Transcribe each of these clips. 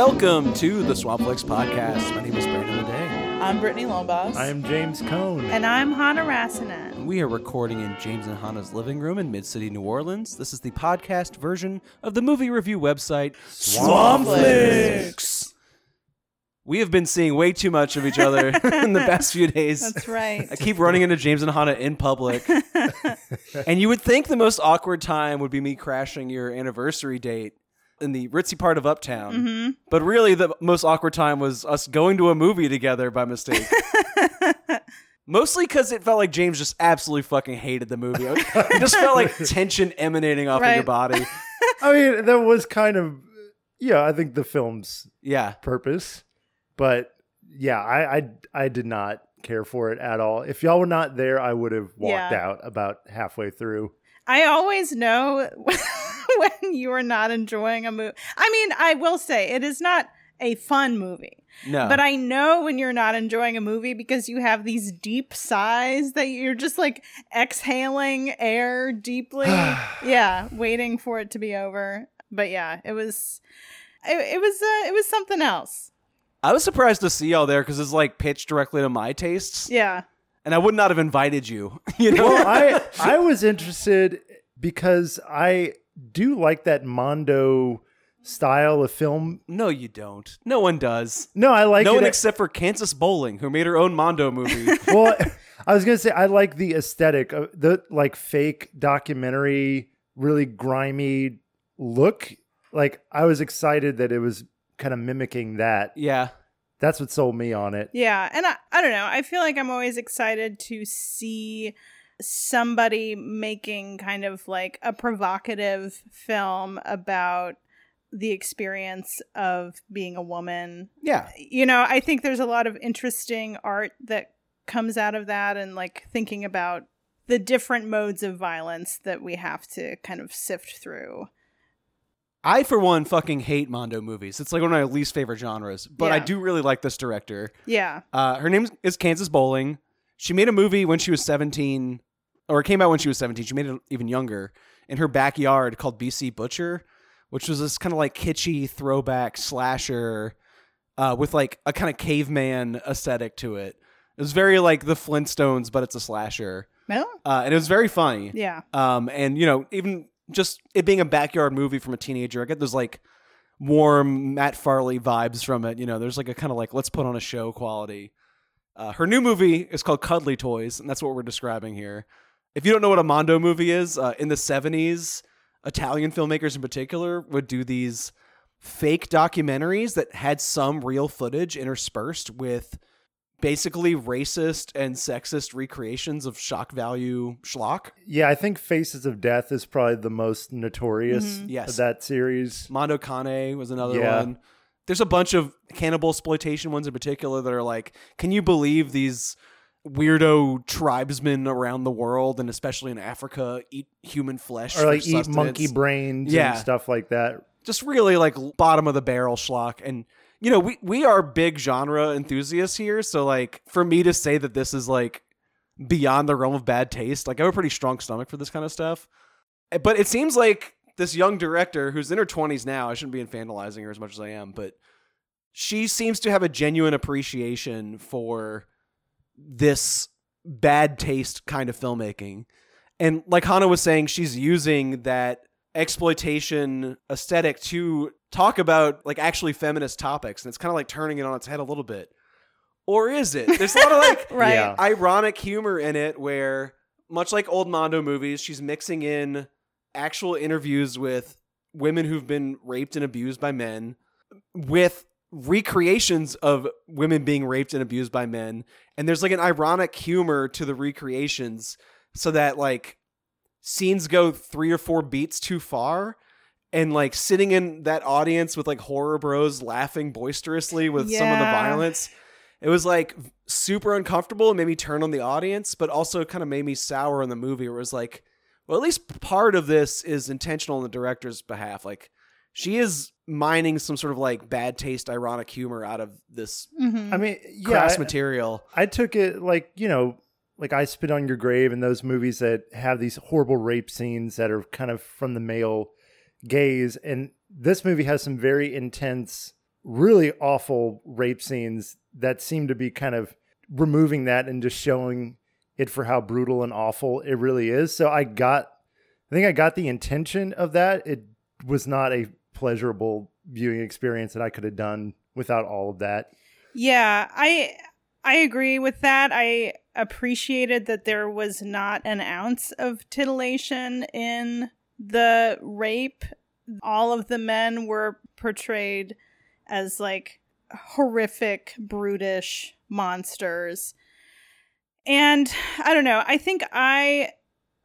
Welcome to the Swampflix podcast. My name is Brandon Ledet. I'm Britnee Lombas. I am James Cone. And I'm Hana Rasanen. We are recording in James and Hanna's living room in Mid City, New Orleans. This is the podcast version of the movie review website Swampflix. We have been seeing way too much of each other in the past few days. That's right. I keep running into James and Hannah in public. and you would think the most awkward time would be me crashing your anniversary date in the ritzy part of Uptown. Mm-hmm. But really, the most awkward time was us going to a movie together by mistake. Mostly because it felt like James just absolutely fucking hated the movie. It just felt like tension emanating off of your body. I mean, that was kind of, yeah, I think the film's Yeah. purpose. But yeah, I, I, I did not care for it at all. If y'all were not there, I would have walked Yeah. out about halfway through. I always know when you are not enjoying a movie. I mean, I will say it is not a fun movie, No. but I know when you're not enjoying a movie because you have these deep sighs that you're just like exhaling air deeply. yeah, waiting for it to be over. But yeah, it was. It, it was uh, it was something else. I was surprised to see y'all there because it's like pitched directly to my tastes. Yeah. And I would not have invited you. You know? Well, I, I was interested because I do you like that Mondo style of film. no, you don't. No one does. No, I like no it. one except for Kansas Bowling, who made her own Mondo movie. well, I was gonna say I like the aesthetic of the like fake documentary, really grimy look. Like I was excited that it was kind of mimicking that. yeah. That's what sold me on it. Yeah, and I, I don't know. I feel like I'm always excited to see somebody making kind of like a provocative film about the experience of being a woman. Yeah. You know, I think there's a lot of interesting art that comes out of that and like thinking about the different modes of violence that we have to kind of sift through. I, for one, fucking hate Mondo movies. It's like one of my least favorite genres. But I do really like this director. Yeah. Uh, her name is Kansas Bowling. She made a movie when she was 17, or it came out when she was 17. She made it even younger in her backyard called BC Butcher, which was this kind of like kitschy throwback slasher uh, with like a kind of caveman aesthetic to it. It was very like the Flintstones, but it's a slasher. Well, Uh, and it was very funny. yeah. Um, and you know, even just it being a backyard movie from a teenager, I get those like warm Matt Farley vibes from it. You know, there's like a kind of like let's put on a show quality. Uh, her new movie is called Cuddly Toys, and that's what we're describing here. If you don't know what a Mondo movie is, uh, in the '70s, Italian filmmakers in particular would do these fake documentaries that had some real footage interspersed with basically racist and sexist recreations of shock value schlock. Yeah, I think Faces of Death is probably the most notorious Yes. of that series. Mondo Cane was another Yeah. one. There's a bunch of cannibal exploitation ones in particular that are like, can you believe these weirdo tribesmen around the world and especially in Africa eat human flesh Or like eat sustenance? monkey brains Yeah. and stuff like that. Just really like bottom of the barrel schlock. And you know, we we are big genre enthusiasts here, so like for me to say that this is like beyond the realm of bad taste, like I have a pretty strong stomach for this kind of stuff. Eh, But it seems like this young director who's in her 20s now, I shouldn't be infantilizing her as much as I am, but she seems to have a genuine appreciation for this bad taste kind of filmmaking. And like Hanna was saying, she's using that exploitation aesthetic to talk about like actually feminist topics. And it's kind of like turning it on its head a little bit. Or is it? There's a lot of like Right. Yeah. ironic humor in it where much like old mondo movies she's mixing in actual interviews with women who've been raped and abused by men with recreations of women being raped and abused by men and there's like an ironic humor to the recreations so that like scenes go 3 or 4 beats too far and like sitting in that audience with like horror bros laughing boisterously with some of the violence it was like super uncomfortable and made me turn on the audience, but also kind of made me sour on the movie. Where it was like, well, at least part of this is intentional on the director's behalf. Like, she is mining some sort of like bad taste, ironic humor out of this Mhm. I mean, yeah, crass I- material. I took it like you know, like I spit on your grave and those movies that have these horrible rape scenes that are kind of from the male gaze, and this movie has some very intense really awful rape scenes that seem to be kind of removing that and just showing it for how brutal and awful it really is. So I got, I think I got the intention of that. It was not a pleasurable viewing experience that I could have done without all of that. Yeah, I I agree with that. I appreciated that there was not an ounce of titillation in the rape. All of the men were portrayed as like horrific, brutish monsters. And I don't know, I think I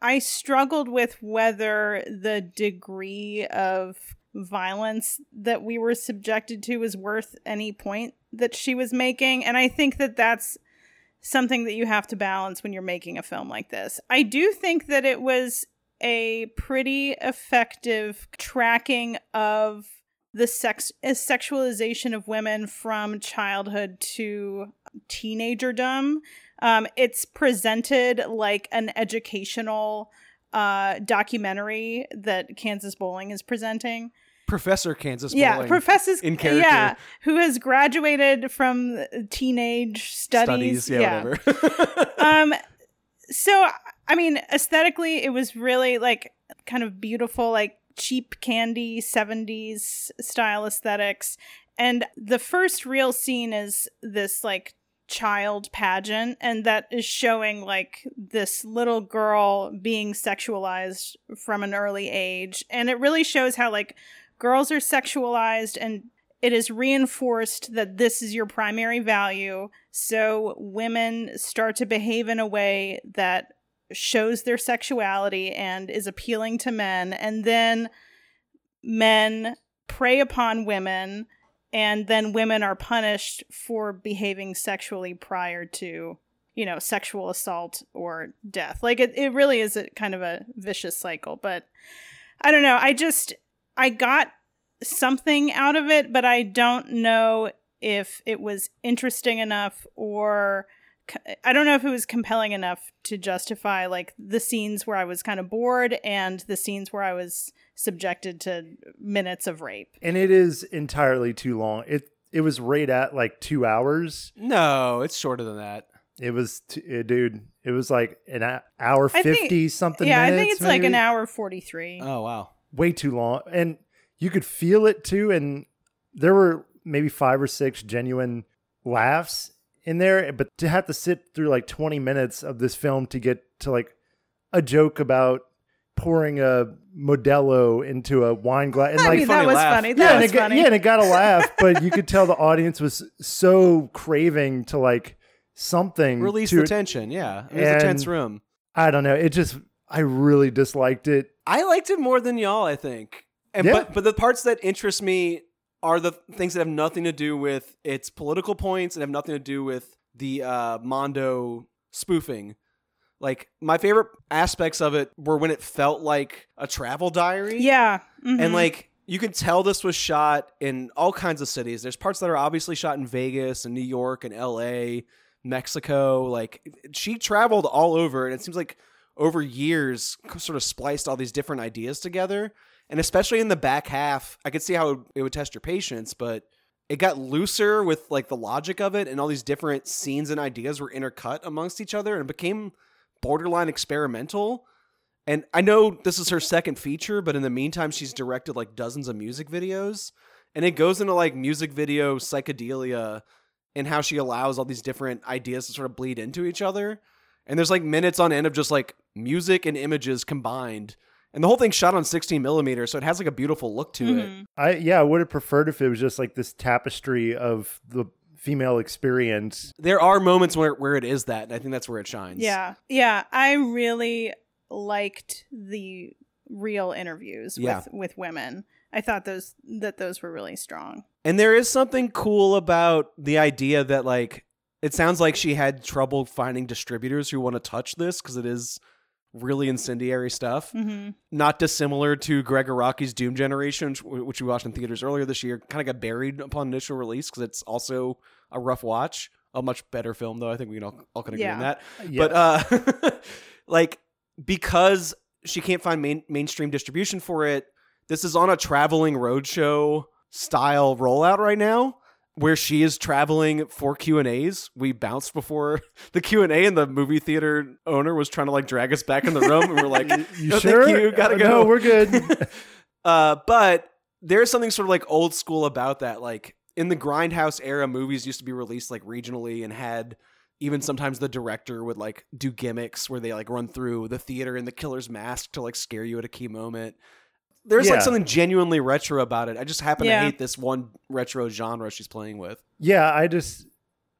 I struggled with whether the degree of violence that we were subjected to was worth any point that she was making. And I think that that's something that you have to balance when you're making a film like this. I do think that it was a pretty effective tracking of the sex sexualization of women from childhood to teenagerdom. Um, it's presented like an educational uh, documentary that Kansas Bowling is presenting. Professor Kansas Yeah, Bowling professors in character. Yeah, who has graduated from teenage studies. studies, yeah, whatever. um, so I mean, aesthetically, it was really like kind of beautiful, like cheap candy '70s style aesthetics. And the first real scene is this like child pageant and that is showing like this little girl being sexualized from an early age and it really shows how like girls are sexualized and it is reinforced that this is your primary value. So women start to behave in a way that shows their sexuality and is appealing to men. And then men prey upon women and then women are punished for behaving sexually prior to you know sexual assault or death. Like it, it really is a kind of a vicious cycle but i don't know. I just i got something out of it but i don't know if it was interesting enough or I don't know if it was compelling enough to justify like the scenes where I was kind of bored and the scenes where I was subjected to minutes of rape. And it is entirely too long. It it was right at like two hours. no, it's shorter than that. It was, t- uh, dude. It was like an hour I think- fifty something. yeah, I think it's like an hour 43. Oh wow. Way too long and you could feel it too and there were maybe five or six genuine laughs in there but to have to sit through like 20 minutes of this film to get to like a joke about pouring a modelo into a wine glass and I like mean, that was laugh. funny. yeah, That and was it got, funny. yeah, and it got a laugh, but you could tell the audience was so craving to like something Release to the tension. Yeah, it was a tense room. I don't know. It just I really disliked it. I liked it more than y'all. I think. And Yeah. but but the parts that interest me are the things that have nothing to do with its political points and have nothing to do with the uh, Mondo spoofing. Like my favorite aspects of it were when it felt like a travel diary. yeah. mhm. And like you can tell this was shot in all kinds of cities. There's parts that are obviously shot in Vegas and New York and LA, Mexico. Like she traveled all over and it seems like over years sort of spliced all these different ideas together. And especially in the back half, I could see how it would, test your patience, but it got looser with like the logic of it and all these different scenes and ideas were intercut amongst each other and became borderline experimental. And I know this is her second feature, but in the meantime, she's directed like dozens of music videos. And it goes into like music video psychedelia and how she allows all these different ideas to sort of bleed into each other. And there's like minutes on end of just like music and images combined. And the whole thing's shot on 16 millimeters, so it has like a beautiful look to it. Mhm. I yeah, I would have preferred if it was just like this tapestry of the female experience. There are moments where, where it is that, and I think that's where it shines. Yeah. Yeah. I really liked the real interviews Yeah. with, with women. I thought those that those were really strong. And there is something cool about the idea that like it sounds like she had trouble finding distributors who want to touch this because it is really incendiary stuff. hmm Not dissimilar to Gregg Araki's Doom Generation, which- we watched in theaters earlier this year. Kind of got buried upon initial release because it's also a rough watch. A much better film, though. I think we can all, all can agree on that. Yeah. But uh, like because she can't find main, mainstream distribution for it, this is on a traveling roadshow style rollout right now where she is traveling for Q&As. We bounced before the Q&A and the movie theater owner was trying to like drag us back in the room and we're like, You "No, sure? Thank you. Gotta Uh, go. No, we're good. Uh, but there's something sort of like old school about that. Like in the Grindhouse era, movies used to be released like regionally and had even sometimes the director would like do gimmicks where they like run through the theater in the killer's mask to like scare you at a key moment. There's Yeah. like something genuinely retro about it. I just happen Yeah. to hate this one retro genre she's playing with. yeah, I just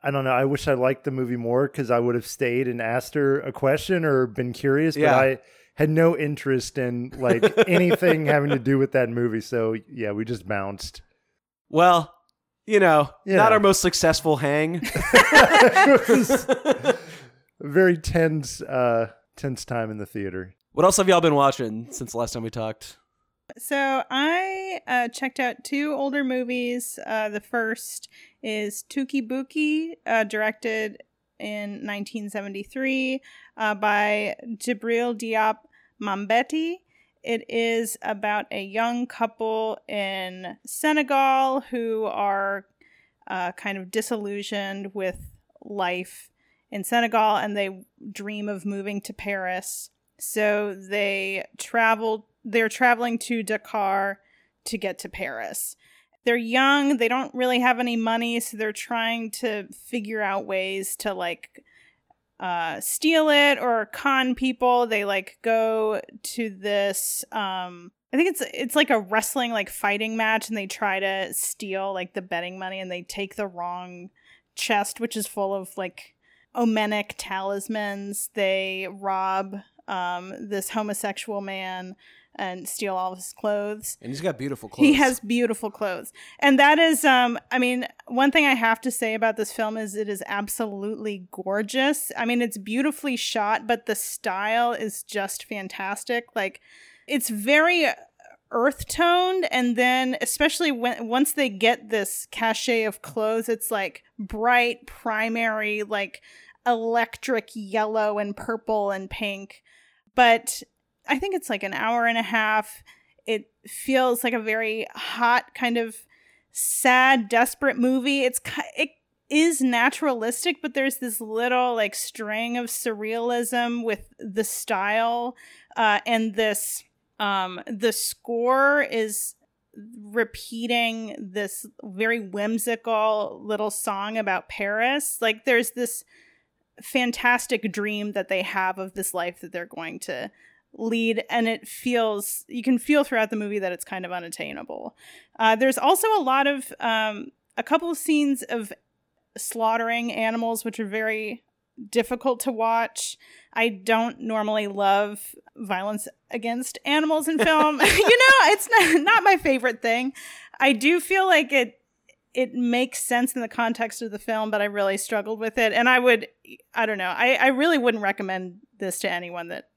I don't know. I wish I liked the movie more because I would have stayed and asked her a question or been curious, Yeah. but I had no interest in like anything having to do with that movie. So yeah, we just bounced. Well, you know, Yeah. not our most successful hang. it was a very tense, uh, tense time in the theater. what else have y'all been watching since the last time we talked? So I uh, checked out two older movies. Uh, the first is Touki Bouki, uh, directed in 1973 uh, by Djibril Diop Mambéty. It is about a young couple in Senegal who are uh, kind of disillusioned with life in Senegal and they dream of moving to Paris. So they travel, they're traveling to Dakar to get to Paris. They're young, they don't really have any money, so they're trying to figure out ways to like uh steal it or con people. They like go to this um I think it's it's like a wrestling like fighting match and they try to steal like the betting money and they take the wrong chest which is full of like omenic talismans. They rob um this homosexual man and steal all of his clothes. And he's got beautiful clothes. He has beautiful clothes. And that is um I mean, one thing I have to say about this film is it is absolutely gorgeous. I mean, it's beautifully shot, but the style is just fantastic. Like it's very earth toned and then especially when once they get this cachet of clothes, it's like bright primary like electric yellow and purple and pink. But I think it's like an hour and a half. It feels like a very hot, kind of sad, desperate movie. It's it is naturalistic, but there's this little like string of surrealism with the style, uh, and this um the score is repeating this very whimsical little song about Paris. Like there's this fantastic dream that they have of this life that they're going to lead and it feels you can feel throughout the movie that it's kind of unattainable. Uh, there's also a lot of um, a couple of scenes of slaughtering animals which are very difficult to watch. I don't normally love violence against animals in film. You know it's not, not my favorite thing. I do feel like it it makes sense in the context of the film but i really struggled with it. And i would i don't know i, I really wouldn't recommend this to anyone that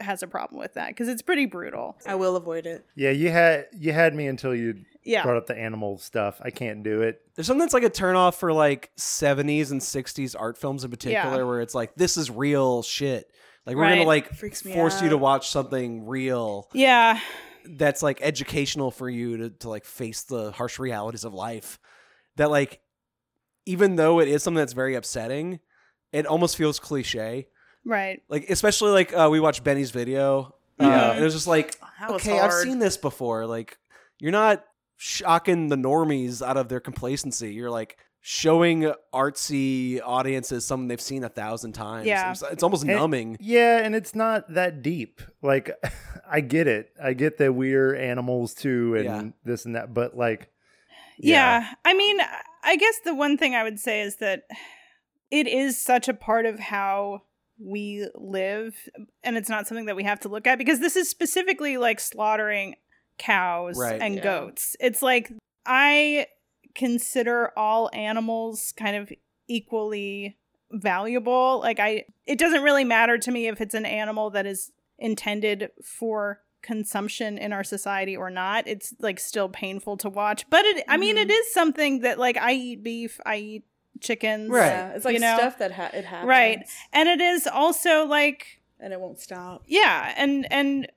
has a problem with that because it's pretty brutal. I will avoid it. Yeah, you had you had me until you Yeah. brought up the animal stuff. I can't do it. There's something that's like a turnoff for like 70s and 60s art films in particular, Yeah. where it's like this is real shit. Like we're gonna like Freaks me force you to watch something real Yeah. that's like educational for you to to like face the harsh realities of life. That like even though it is something that's very upsetting, it almost feels cliche. Right. Like especially like uh, we watched Benny's video. Uh, Yeah. and it was just like That was okay, I've seen this before. Like, you're not shocking the normies out of their complacency. You're like showing artsy audiences something they've seen a thousand times. Yeah. It's, it's almost And- numbing. Yeah, and it's not that deep. Like I get it. I get that we're animals too and Yeah. this and that, but like Yeah. I mean, I guess the one thing I would say is that it is such a part of how we live and it's not something that we have to look at because this is specifically like slaughtering cows Right. and Yeah. goats. It's like I consider all animals kind of equally valuable. Like I it doesn't really matter to me if it's an animal that is intended for consumption in our society or not. It's like still painful to watch. But it I mean it mm-hmm. is something that like I eat beef, I eat chickens. Right. Yeah, it's like You know? stuff that ha- it happens. Right. And it is also like And it won't stop. yeah, and and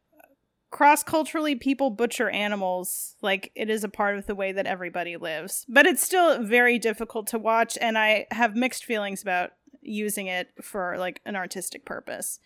cross culturally people butcher animals like it is a part of the way that everybody lives but it's still very difficult to watch and i have mixed feelings about using it for like an artistic purpose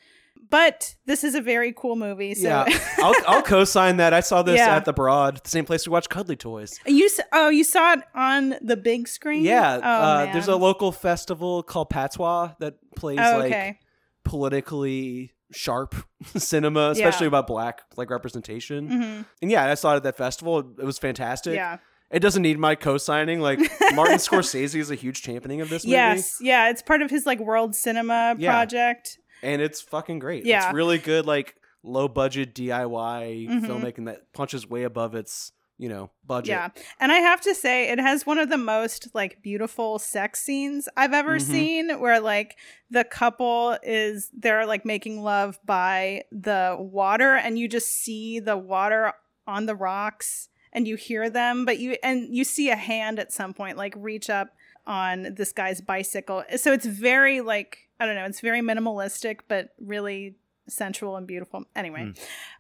but this is a very cool movie so Yeah, I'll, I'll co-sign that. I saw this Yeah. at the Broad, the same place we watch Cuddly Toys. you oh you saw it on the big screen Yeah, oh, uh, there's a local festival called Patois that plays oh, like politically sharp cinema, especially Yeah. about black like representation. hmm And yeah, I saw it at that festival. It was fantastic. yeah It doesn't need my co-signing. Like Martin Scorsese is a huge championing of this movie, yes yeah it's part of his like world cinema Yeah. project and it's fucking great. Yeah. it's really good. Like low budget DIY Mhm. filmmaking that punches way above its you know budget. Yeah. And I have to say, it has one of the most like beautiful sex scenes I've ever Mhm. seen where like the couple is they're like making love by the water and you just see the water on the rocks and you hear them, but you and you see a hand at some point like reach up on this guy's bicycle. So it's very like I don't know, it's very minimalistic but really sensual and beautiful. Anyway.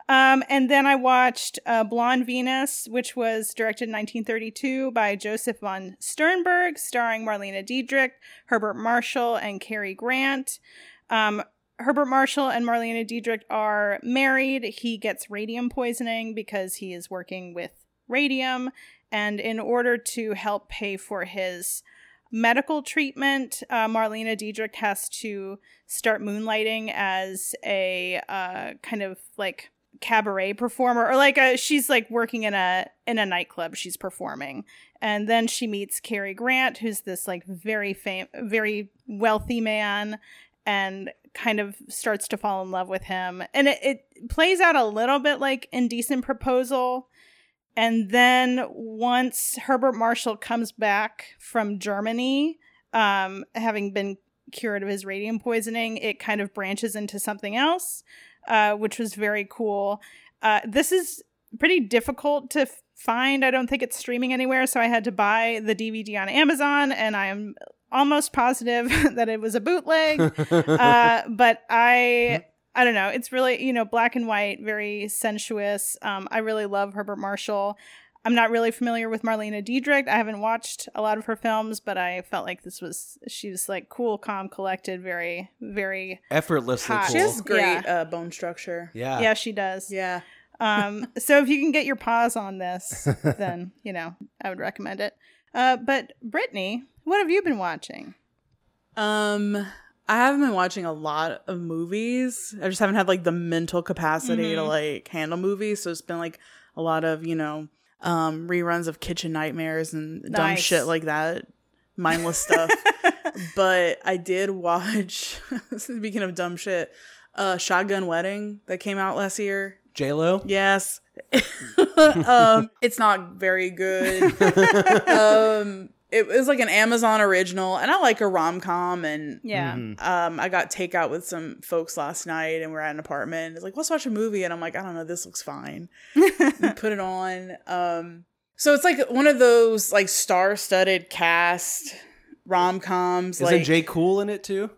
Um, and then I watched uh, Blonde Venus, which was directed in 1932 by Josef von Sternberg, starring Marlene Dietrich, Herbert Marshall, and Cary Grant. Um, Herbert Marshall and Marlene Dietrich are married. He gets radium poisoning because he is working with radium. And in order to help pay for his medical treatment, uh, Marlene Dietrich has to start moonlighting as a uh, kind of like cabaret performer or like a she's like working in a in a nightclub. She's performing. And then she meets Cary Grant who's this like very fam- very wealthy man and kind of starts to fall in love with him. And it, it plays out a little bit like indecent proposal and then once Herbert Marshall comes back from Germany um having been cured of his radium poisoning it kind of branches into something else uh, which was very cool. Uh, this is pretty difficult to f- find. I don't think it's streaming anywhere, so I had to buy the DVD on Amazon, and I am almost positive that it was a bootleg. uh, but I. I don't know. It's really, you know, black and white, very sensuous. Um, I really love Herbert Marshall. I'm not really familiar with Marlene Dietrich. I haven't watched a lot of her films, but I felt like this was she was like cool, calm, collected, very, very effortlessly Hot. cool. She has great Yeah. uh, bone structure. yeah. yeah, she does. Yeah. Um, so if you can get your paws on this, then you know I would recommend it. Uh, but Britnee, what have you been watching? Um, I haven't been watching a lot of movies. I just haven't had like the mental capacity to Mhm. like handle movies. So it's been like a lot of you know um reruns of Kitchen Nightmares and dumb shit like that, mindless stuff. but I did watch. speaking of dumb shit, uh, Shotgun Wedding that came out last year. J Lo. Yes. um, it's not very good. um, it was like an Amazon original, and I like a rom com. And Yeah, Mhm. um, I got takeout with some folks last night, and we're at an apartment. It's like, let's watch a movie, and I'm like, I don't know, this looks fine. Put it on. Um, so it's like one of those like star studded cast rom coms. Isn't Like Jay Cool in it too?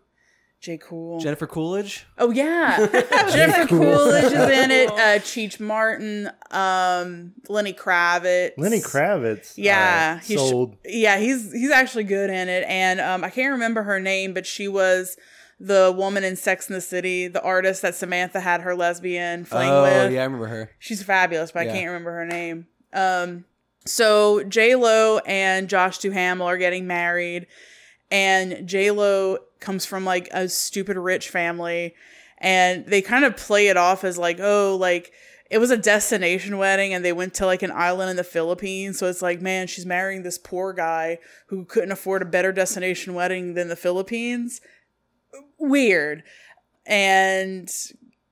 J. Cool. Jennifer Coolidge. Oh yeah, Jennifer Coolidge is in it. Uh, Cheech Marin, um, Lenny Kravitz. Lenny Kravitz. Yeah, uh, he's- sold. Yeah, he's he's actually good in it, and um, I can't remember her name, but she was the woman in Sex in the City, the artist that Samantha had her lesbian fling oh with. yeah, I remember her. She's fabulous, but Yeah. I can't remember her name. Um, so J Lo and Josh Duhamel are getting married, and J Lo comes from like a stupid rich family, and they kind of play it off as like, oh, like it was a destination wedding, and they went to like an island in the Philippines. So it's like, man, she's marrying this poor guy who couldn't afford a better destination wedding than the Philippines. Weird, and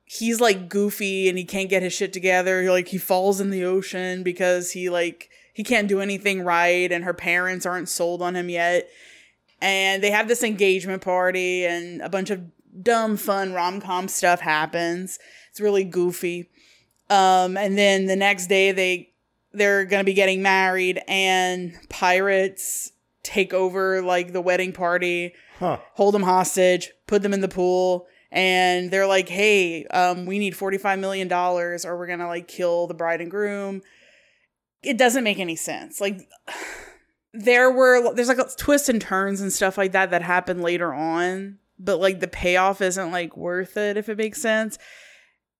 he's like goofy and he can't get his shit together. Like he falls in the ocean because he like he can't do anything right and her parents aren't sold on him yet. And they have this engagement party and a bunch of dumb fun rom-com stuff happens. It's really goofy. Um and then the next day they they're going to be getting married and pirates take over like the wedding party Huh. hold them hostage, put them in the pool, and they're like, "Hey, um, we need forty five million dollars, or we're gonna like kill the bride and groom." It doesn't make any sense. Like, there were there's like twists and turns and stuff like that that happen later on, but like the payoff isn't like worth it if it makes sense.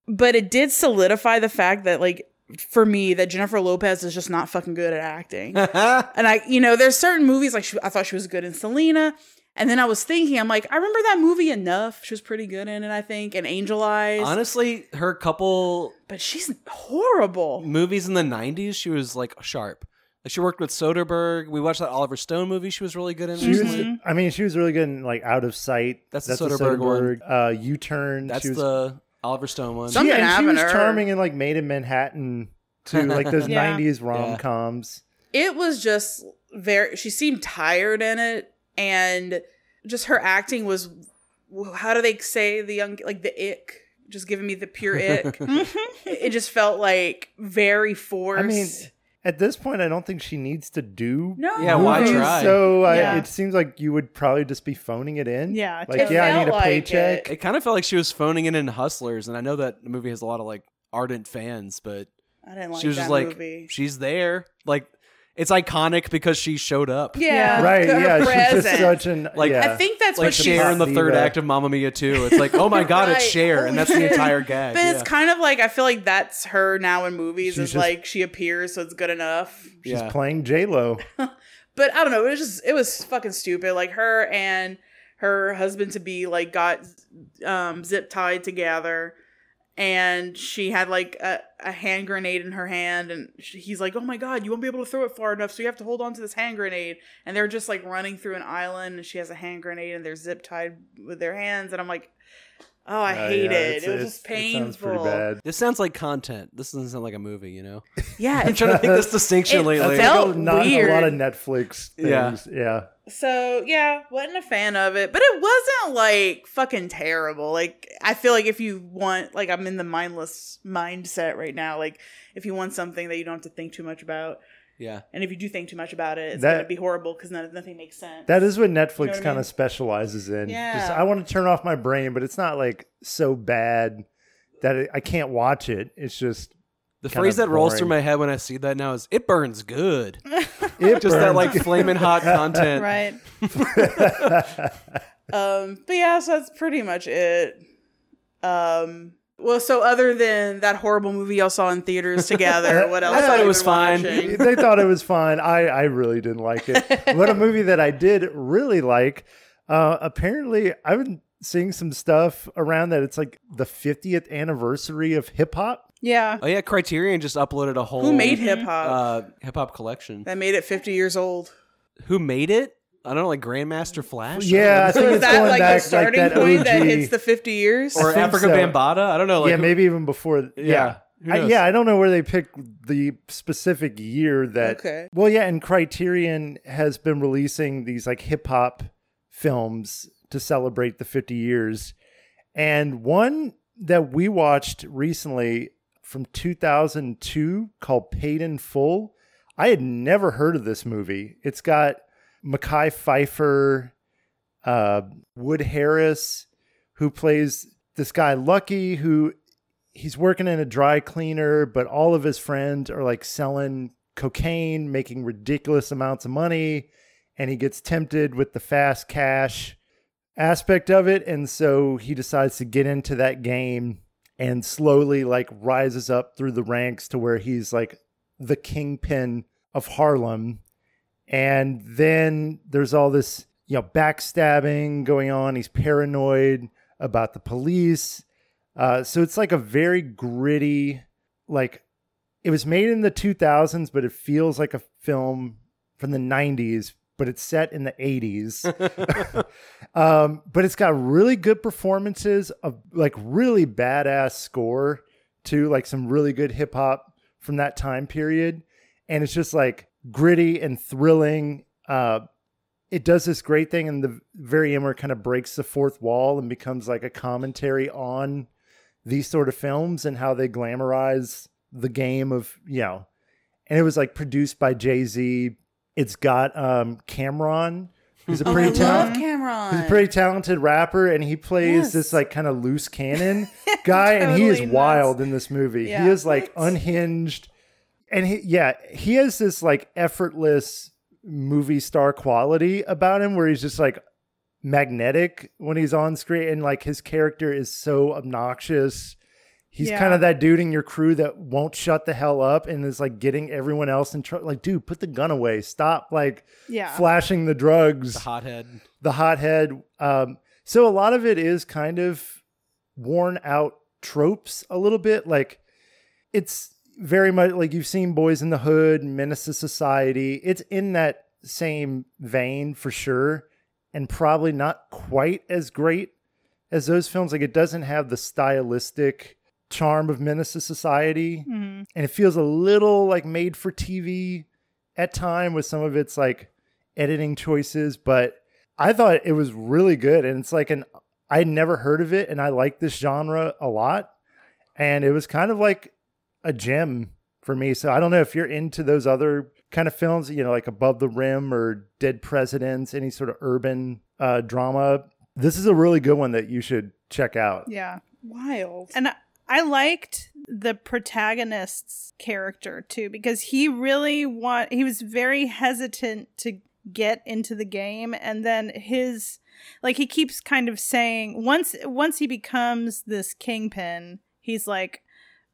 But it did solidify the fact that like for me that Jennifer Lopez is just not fucking good at acting. and I, you know, there's certain movies like she, I thought she was good in Selena. And then I was thinking, I'm like, I remember that movie enough. She was pretty good in it, I think, and Angel Eyes. Honestly, her couple but she's horrible. movies in the 90s, she was like sharp. Like she worked with Soderbergh. We watched that Oliver Stone movie she was really good in She was. I mean, she was really good in like Out of Sight. That's the a Soderbergh one. Uh, U Turn. That's she was, the Oliver Stone one. Some- yeah, Something and she was to her. charming in like Maid in Manhattan too, like those Yeah. '90s rom coms. It was just very, she seemed tired in it. And just her acting was, how do they say the young, like the ick? Just giving me the pure ick. it just felt like very forced. I mean, at this point, I don't think she needs to do. no. Yeah, why movies, try? So I, Yeah. it seems like you would probably just be phoning it in. Yeah, like It yeah, I felt need a like paycheck. it. It kind of felt like she was phoning it in Hustlers, and I know that movie has a lot of like ardent fans, but I didn't like she was that just like movie. she's there. Like it's iconic because she showed up. Yeah, right? her Yeah, she's just presence. such an Like, yeah. I think that's Like what she's Cher in the third act of Mamma Mia too. It's like, oh my god, it's Right. Cher, and that's the entire gag. But yeah. it's kind of like I feel like that's her now in movies. She's is just- like she appears, so it's good enough. she's yeah. playing J Lo. But I don't know. It was just it was fucking stupid. Like her and her husband to be like got um, zip tied together, and she had like a, a hand grenade in her hand, and she, he's like, "Oh my god, you won't be able to throw it far enough, so you have to hold on to this hand grenade." And they're just like running through an island, and she has a hand grenade, and they're zip tied with their hands, and I'm like, "Oh, I Uh, hate yeah, it. it's- It was it's- just It sounds painful." pretty bad. This sounds like content. This doesn't sound like a movie, you know? Yeah, I'm trying to make this distinction It lately. felt- Like, not weird. a lot of Netflix Yeah. things. Yeah. So yeah, wasn't a fan of it, but it wasn't like fucking terrible. Like I feel like if you want, like I'm in the mindless mindset right now. Like if you want something that you don't have to think too much about, yeah. and if you do think too much about it, it's That- gonna be horrible because none, nothing makes sense. That is what Netflix what I kind mean? of specializes in. Just, Yeah. I want to turn off my brain, but it's not like so bad that it, I can't watch it. It's just The phrase of that rolls through my head when I see that now is "it burns good." it Just that like flaming hot content. right. um, but yeah, so that's pretty much it. Um, well, so other than that horrible movie y'all saw in theaters together, what else? I thought it was fine. they thought it was fine. I, I really didn't like it. but a movie that I did really like, uh, apparently I've been seeing some stuff around that it's like the 50th anniversary of hip hop. Yeah. Oh yeah, Criterion just uploaded a whole Who made hip hop? uh, hip hop collection. that made it 50 years old. Who made it? I don't know, like Grandmaster Flash. Yeah, I So think is it's that going like back the starting like that point OG. that hits the 50 years? or Afrika so. Bambaataa. I don't know. Like yeah, who- maybe even before. Yeah. Yeah. I, yeah, I don't know where they picked the specific year that. Okay. Well, yeah, and Criterion has been releasing these like hip hop films to celebrate the 50 years. And one that we watched recently from 2002 called Paid in Full. I had never heard of this movie. It's got Mekhi Phifer, uh, Wood Harris, who plays this guy Lucky, who he's working in a dry cleaner, but all of his friends are like selling cocaine, making ridiculous amounts of money, and he gets tempted with the fast cash aspect of it, and so he decides to get into that game and slowly like rises up through the ranks to where he's like the kingpin of Harlem. And then there's all this, you know, backstabbing going on. He's paranoid about the police. Uh, so it's like a very gritty, like it was made in the 2000s, but it feels like a film from the 90s, but it's set in the 80s. um, but it's got really good performances of like really badass score too, like some really good hip hop from that time period. And it's just like gritty and thrilling. Uh, it does this great thing and the very end where it kind of breaks the fourth wall and becomes like a commentary on these sort of films and how they glamorize the game of, you know, and it was like produced by Jay Z. It's got um Cam'ron, who's a Oh, pretty talented. Cam'ron. He's a pretty talented rapper, and he plays Yes. this like kind of loose cannon guy, and he is nuts. wild in this movie. Yeah. He is like unhinged, and he yeah he has this like effortless movie star quality about him, where he's just like magnetic when he's on screen, and like his character is so obnoxious. He's Yeah. kind of that dude in your crew that won't shut the hell up and is like getting everyone else in trouble. Like, dude, put the gun away. Stop like Yeah. flashing the drugs The hothead. the hothead. Um, so a lot of it is kind of worn out tropes a little bit. Like it's very much like you've seen Boyz n the Hood, Menace to Society. It's in that same vein for sure, and probably not quite as great as those films. Like it doesn't have the stylistic charm of Menace to Society Mhm. and it feels a little like made for TV at time with some of its like editing choices, but I thought it was really good and it's like an I'd never heard of it and I like this genre a lot and it was kind of like a gem for me. So I don't know if you're into those other kind of films, you know, like Above the Rim or Dead Presidents, any sort of urban uh, drama. This is a really good one that you should check out. Yeah. Wild. And I- I liked the protagonist's character too because he really want he was very hesitant to get into the game and then his like he keeps kind of saying once once he becomes this kingpin he's like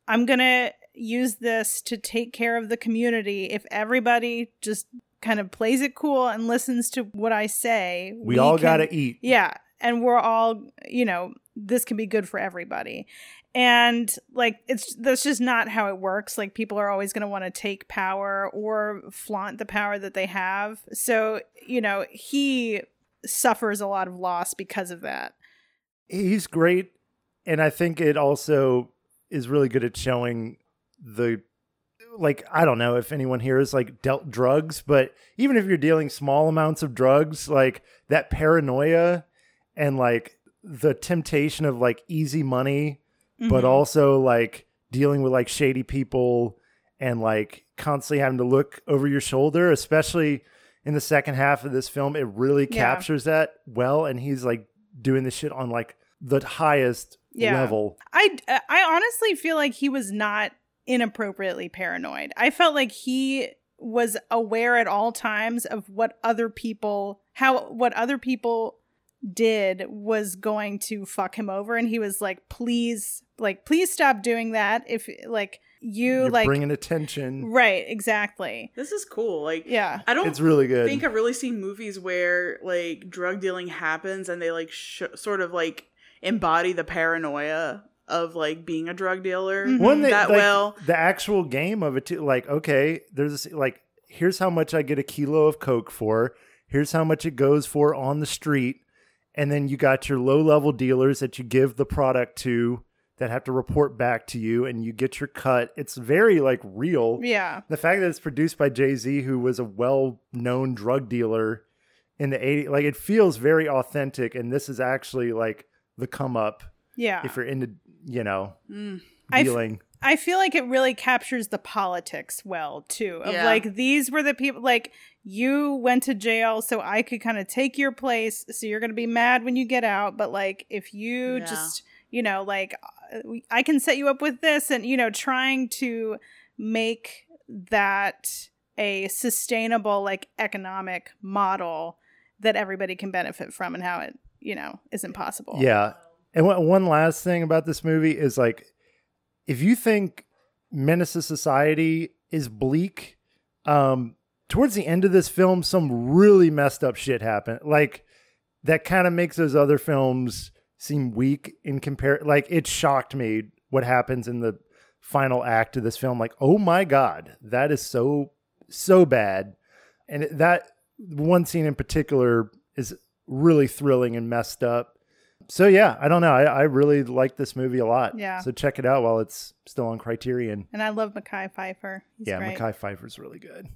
I'm going to use this to take care of the community if everybody just kind of plays it cool and listens to what I say We, all got to eat. yeah. And we're all, you know, this can be good for everybody. And like it's that's just not how it works. Like people are always going to want to take power or flaunt the power that they have. So, you know, he suffers a lot of loss because of that. he's great and i think it also is really good at showing the like i don't know if anyone here is like dealt drugs but even if you're dealing small amounts of drugs like that paranoia and like the temptation of like easy money but Mhm. also like dealing with like shady people and like constantly having to look over your shoulder especially in the second half of this film it really Yeah. captures that well and he's like doing this shit on like the highest Yeah. level I I honestly feel like he was not inappropriately paranoid. I felt like he was aware at all times of what other people how what other people did was going to fuck him over and he was like please like please stop doing that if like you you're like bringing attention right exactly This is cool. Like, yeah I don't it's really good think I've really seen movies where like drug dealing happens and they like sh- sort of like embody the paranoia of like being a drug dealer Mhm. one that, that like, well. the actual game of it too like okay there's this like here's how much i get a kilo of coke for here's how much it goes for on the street and then you got your low level dealers that you give the product to that have to report back to you and you get your cut it's very like real yeah the fact that it's produced by jay-z who was a well-known drug dealer in the 80s like it feels very authentic and this is actually like the come up yeah if you're into you know Mm. Dealing I feel like it really captures the politics well too. Of Yeah. like these were the people like you went to jail so I could kind of take your place so you're going to be mad when you get out but like if you Yeah. just you know like uh, I can set you up with this and you know trying to make that a sustainable like economic model that everybody can benefit from and how it you know isn't possible. Yeah. And one one last thing about this movie is like, if you think Menace to Society is bleak, um, towards the end of this film, some really messed up shit happened. Like, that kind of makes those other films seem weak in compare. Like, it shocked me what happens in the final act of this film. Like, oh my God, that is so, so bad. And that one scene in particular is really thrilling and messed up. So yeah, I don't know. I, I really like this movie a lot. Yeah. So check it out while it's still on Criterion. And I love Mekhi Phifer. He's yeah, great. Mekhi Phifer's really good.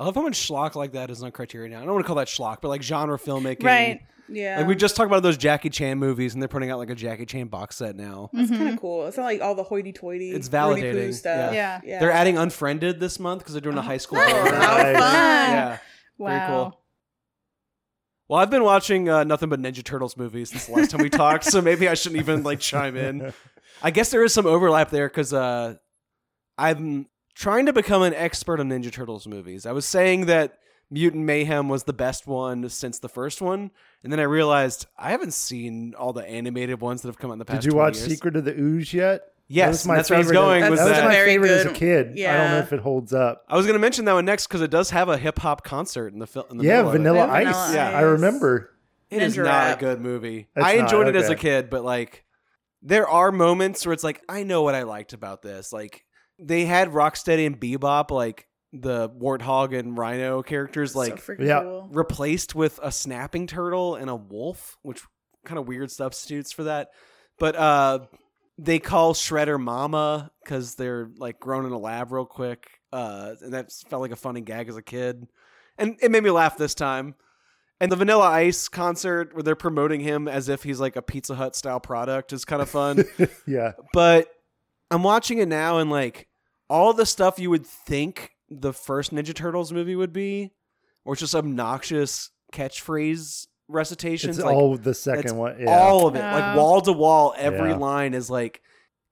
I love how much schlock like that is on Criterion now. I don't want to call that schlock, but like genre filmmaking. Right. Yeah. Like we just talked about those Jackie Chan movies, and they're putting out like a Jackie Chan box set now. That's kind Mhm. of cool. It's not like all the hoity-toity. It's Rudy Poo validating, stuff. yeah. yeah. They're adding Unfriended this month because they're doing a high school. Oh, how fun! Yeah. Wow. Very cool. Well, I've been watching uh, nothing but Ninja Turtles movies since the last time we talked, so maybe I shouldn't even like chime in. I guess there is some overlap there because uh, I'm trying to become an expert on Ninja Turtles movies. I was saying that Mutant Mayhem was the best one since the first one, and then I realized I haven't seen all the animated ones that have come out in the past. Did you watch years. Secret of the Ooze yet? Yes, that was my that's where I was favorite. going. Was that was my Very favorite as a good. kid. I don't know if it holds up. I was going to mention that one next because it does have a hip hop concert in the film. Yeah, Vanilla Yeah, Ice. Vanilla Yeah. I remember. It is Ninja not Rap. a good movie. It's I not, enjoyed it as a kid, but like there are moments where it's like I know what I liked about this. Like they had Rocksteady and Bebop, like the Warthog and Rhino characters, like so Yeah. cool. replaced with a snapping turtle and a wolf, which kind of weird substitutes for that. But uh they call Shredder Mama because they're like grown in a lab real quick. Uh and that felt like a funny gag as a kid. And it made me laugh this time. And the Vanilla Ice concert where they're promoting him as if he's like a Pizza Hut style product is kind of fun. yeah. but I'm watching it now and like all the stuff you would think the first Ninja Turtles movie would be, or just obnoxious catchphrase recitations. It's like all the it's second one. Yeah. all of it, like wall to wall, every Yeah. line is like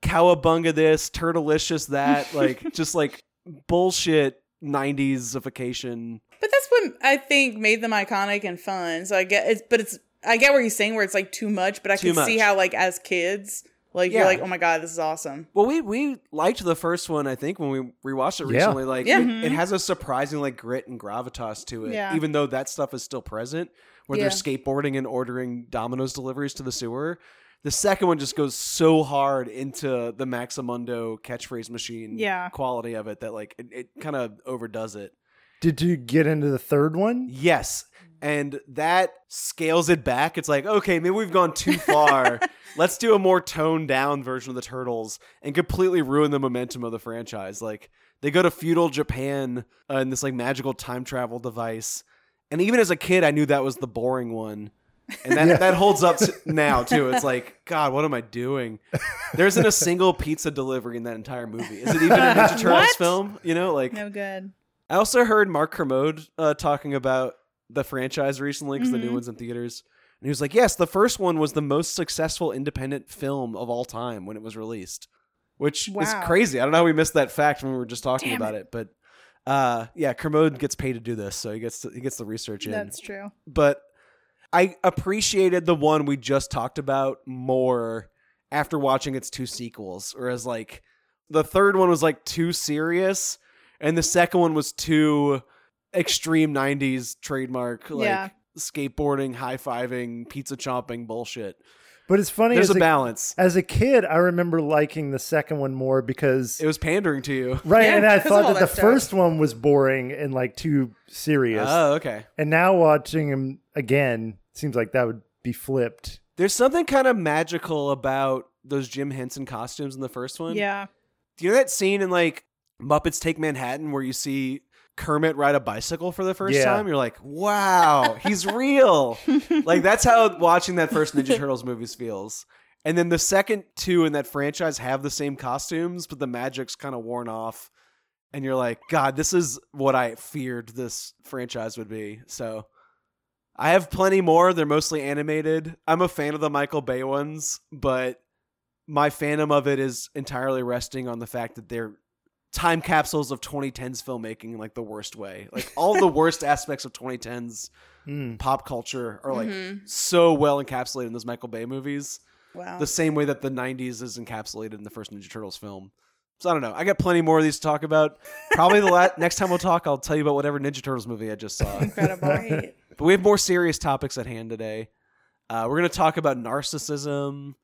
cowabunga this, turtlelicious that, like just like bullshit 90s-ification. But that's what I think made them iconic and fun. So I get it's, but it's I get what you're saying where it's like too much. But I Too can see how like as kids, like Yeah. you're like, oh my god, this is awesome. Well, we we liked the first one. I think when we rewatched it Yeah. recently, like Yeah. it, mm-hmm. it has a surprising like grit and gravitas to it, Yeah. even though that stuff is still present. Where Yeah. they're skateboarding and ordering Domino's deliveries to the sewer. The second one just goes so hard into the Maximundo catchphrase machine Yeah. quality of it that like it, it kind of overdoes it. Did you get into the third one? Yes. And that scales it back. It's like, okay, maybe we've gone too far. Let's do a more toned down version of the Turtles and completely ruin the momentum of the franchise. Like, they go to feudal Japan uh, in this like magical time travel device. And even as a kid, I knew that was the boring one. And that, Yeah. that holds up to now, too. It's like, God, what am I doing? There isn't a single pizza delivery in that entire movie. Is it even a Ninja Turtles What? film? You know, like. No good. I also heard Mark Kermode uh, talking about the franchise recently because the new Mhm. one's in theaters. And he was like, yes, the first one was the most successful independent film of all time when it was released, which is crazy. I don't know how we missed that fact when we were just talking Damn about it. But uh, yeah, Kermode gets paid to do this, so he gets to, he gets the research in. That's true. but I appreciated the one we just talked about more after watching its two sequels. Whereas like the third one was like too serious, and the second one was too extreme '90s trademark, like Yeah. skateboarding, high fiving, pizza chomping bullshit. But it's funny There's as a a, balance. as a kid, I remember liking the second one more because It was pandering to you. right, Yeah, and I thought all that the stuff. first one was boring and like too serious. Oh, okay. and now watching him again seems like that would be flipped. There's something kind of magical about those Jim Henson costumes in the first one. Yeah. Do you know that scene in like Muppets Take Manhattan where you see Kermit ride a bicycle for the first Yeah. time? You're like, wow, he's real. like that's how watching that first Ninja Turtles movies feels. And then the second two in that franchise have the same costumes, but the magic's kind of worn off. And you're like, God, this is what I feared this franchise would be. So I have plenty more. They're mostly animated. I'm a fan of the Michael Bay ones, but my fandom of it is entirely resting on the fact that they're time capsules of 2010s filmmaking in like the worst way. Like all the worst aspects of 2010s Mm. pop culture are like Mhm. so well encapsulated in those Michael Bay movies, Wow. the same way that the 90s is encapsulated in the first Ninja Turtles film. So I don't know. I got plenty more of these to talk about. Probably the la- next time we'll talk, I'll tell you about whatever Ninja Turtles movie I just saw. Incredible. Right. But we have more serious topics at hand today. Uh, we're going to talk about narcissism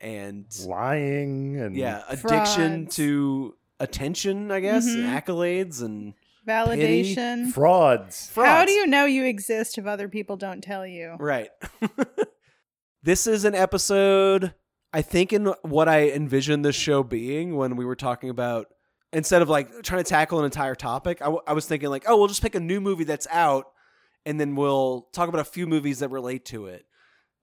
and Lying and yeah, addiction Frauds. to attention, I guess, and Mhm. accolades and Validation. frauds. How do you know you exist if other people don't tell you? Right. this is an episode, I think, in what I envisioned this show being when we were talking about instead of like trying to tackle an entire topic, I, w- I was thinking like, oh, we'll just pick a new movie that's out, and then we'll talk about a few movies that relate to it.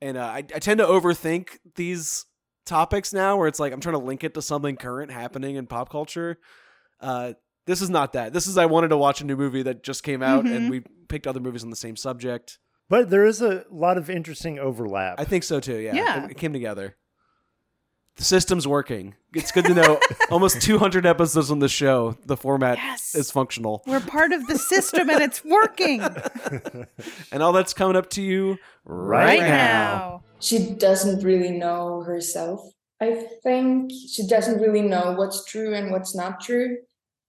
And uh, I, I tend to overthink these topics now, where it's like I'm trying to link it to something current happening in pop culture. Uh, this is not that. This is I wanted to watch a new movie that just came out, and Mhm. we picked other movies on the same subject. But there is a lot of interesting overlap. I think so too. Yeah, Yeah. It, it came together. The system's working. It's good to know. almost 200 episodes on the show. The format Yes. is functional, We're part of the system and it's working and all that's coming up to you right, Right right now. now. She doesn't really know herself. I think she doesn't really know what's true and what's not true.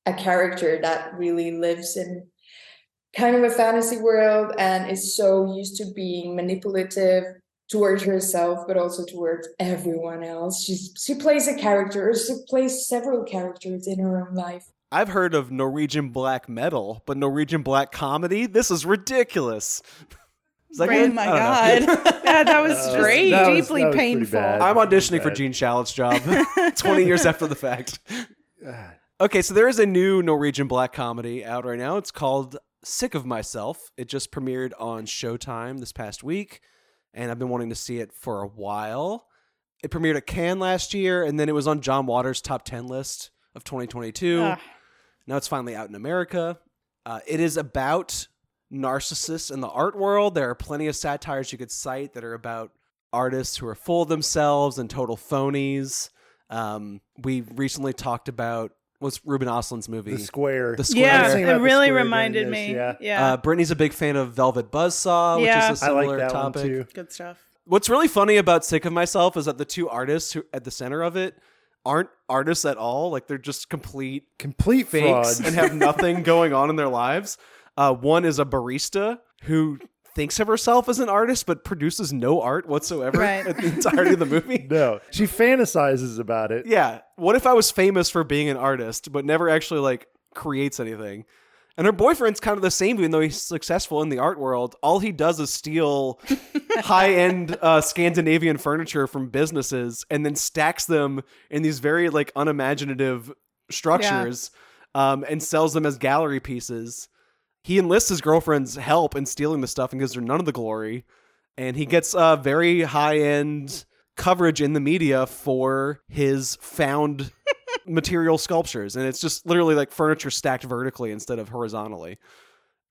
A character that really lives in kind of a fantasy world and is so used to being manipulative towards herself, but also towards everyone else. She's she plays a character, or she plays several characters in her own life. I've heard of Norwegian black metal, but Norwegian black comedy? This is ridiculous. Is that oh my I don't know. god. Yeah, that was Uh, Great. that was- deeply was painful. I'm auditioning for Gene Shalit's job 20 years after the fact. Okay, so there is a new Norwegian black comedy out right now. It's called Sick of Myself. It just premiered on Showtime this past week, and I've been wanting to see it for a while. It premiered at Cannes last year, and then it was on John Waters' top 10 list of 2022. Ugh. Now it's finally out in America. Uh, it is about narcissists in the art world. There are plenty of satires you could cite that are about artists who are full of themselves and total phonies. Um, we recently talked about what's Ruben Ostlund's movie, the square. The Square. Yeah, it really reminded this, me. yeah. Yeah. Uh, Britnee's a big fan of Velvet Buzzsaw, which Yeah. is a I like similar that topic. one too. Good stuff. What's really funny about Sick of Myself is that the two artists who at the center of it aren't artists at all. Like they're just complete Complete fakes fraud. and have nothing going on in their lives. Uh, one is a barista who thinks of herself as an artist but produces no art whatsoever Right. at the entirety of the movie. no, she fantasizes about it. Yeah. What if I was famous for being an artist but never actually like creates anything? And her boyfriend's kind of the same, even though he's successful in the art world. All he does is steal high end uh, Scandinavian furniture from businesses and then stacks them in these very like unimaginative structures um, and sells them as gallery pieces. He enlists his girlfriend's help in stealing the stuff and gives her none of the glory. And he gets uh, very high end coverage in the media for his found material sculptures. And it's just literally like furniture stacked vertically instead of horizontally.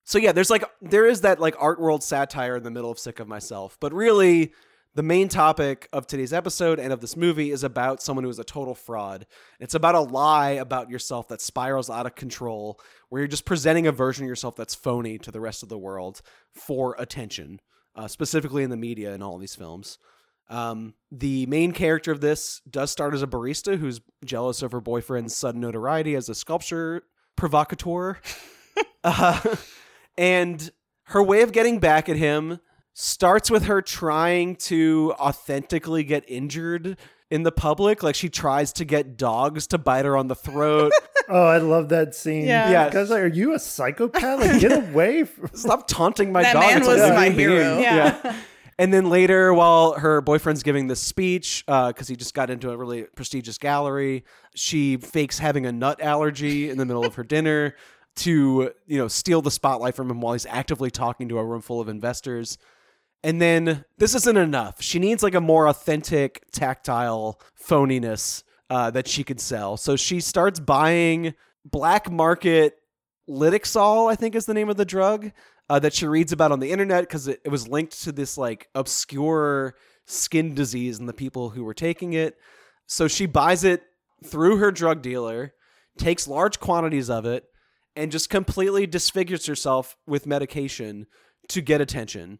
So yeah there's like there is that like art world satire in the middle of sick of myself. But really the main topic of today's episode and of this movie is about someone who is a total fraud it's about a lie about yourself that spirals out of control where you're just presenting a version of yourself that's phony to the rest of the world for attention uh, specifically in the media in all these films um, the main character of this does start as a barista who's jealous of her boyfriend's sudden notoriety as a sculpture provocateur. uh, and her way of getting back at him starts with her trying to authentically get injured in the public. Like she tries to get dogs to bite her on the throat. Oh, I love that scene. Yeah. Yeah. Guys, like, are you a psychopath? Like, get away from Stop taunting my That dog. man It's a was living my being. hero. Yeah. And then later, while her boyfriend's giving this speech, uh, because he just got into a really prestigious gallery, she fakes having a nut allergy in the middle of her dinner to, you know, steal the spotlight from him while he's actively talking to a room full of investors. And then this isn't enough. She needs like a more authentic, tactile phoniness uh, that she could sell. So she starts buying black market Lidexol, I think is the name of the drug, uh, that she reads about on the internet because it, it was linked to this like obscure skin disease and the people who were taking it. So she buys it through her drug dealer, takes large quantities of it, and just completely disfigures herself with medication to get attention.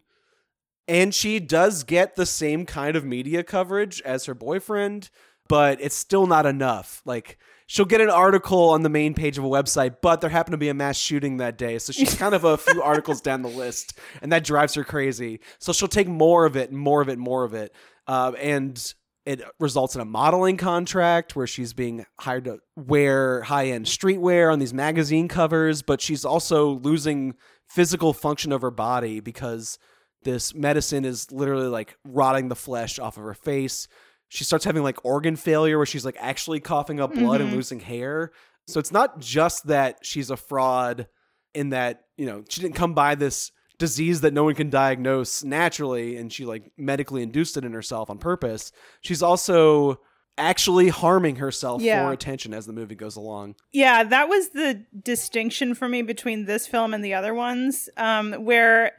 And she does get the same kind of media coverage as her boyfriend, but it's still not enough. Like, she'll get an article on the main page of a website, but there happened to be a mass shooting that day. So she's kind of a few articles down the list, and that drives her crazy. So she'll take more of it, more of it, more of it. Uh, and it results in a modeling contract where she's being hired to wear high end streetwear on these magazine covers, but she's also losing physical function of her body because this medicine is literally like rotting the flesh off of her face. She starts having like organ failure where she's like actually coughing up blood and Mhm. losing hair. So it's not just that she's a fraud in that, you know, she didn't come by this disease that no one can diagnose naturally and she like medically induced it in herself on purpose. She's also actually harming herself Yeah. for attention as the movie goes along. Yeah, that was the distinction for me between this film and the other ones, um, where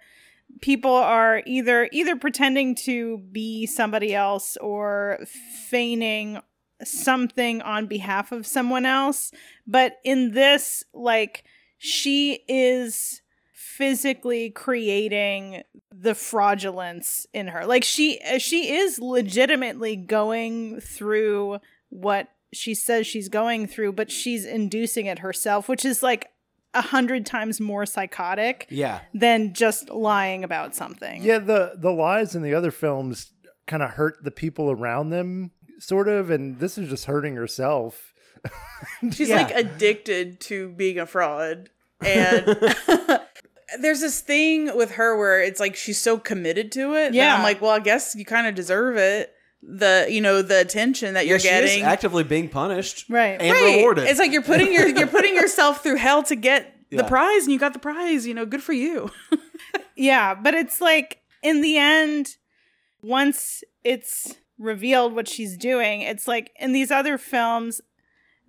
people are either either pretending to be somebody else or feigning something on behalf of someone else. But in this like she is physically creating the fraudulence in her. Like she she is legitimately going through what she says she's going through but she's inducing it herself which is like a hundred times more psychotic Yeah. than just lying about something. Yeah, the the lies in the other films kind of hurt the people around them, sort of, and this is just hurting herself. She's Yeah. like addicted to being a fraud. And there's this thing with her where it's like she's so committed to it. Yeah. Yeah. I'm like, well, I guess you kind of deserve it. The you know, the attention that you're she getting. is actively being punished Right. and Right. rewarded. It's like you're putting your you're putting yourself through hell to get Yeah. the prize and you got the prize, you know, good for you. Yeah, but it's like in the end, once it's revealed what she's doing, it's like in these other films,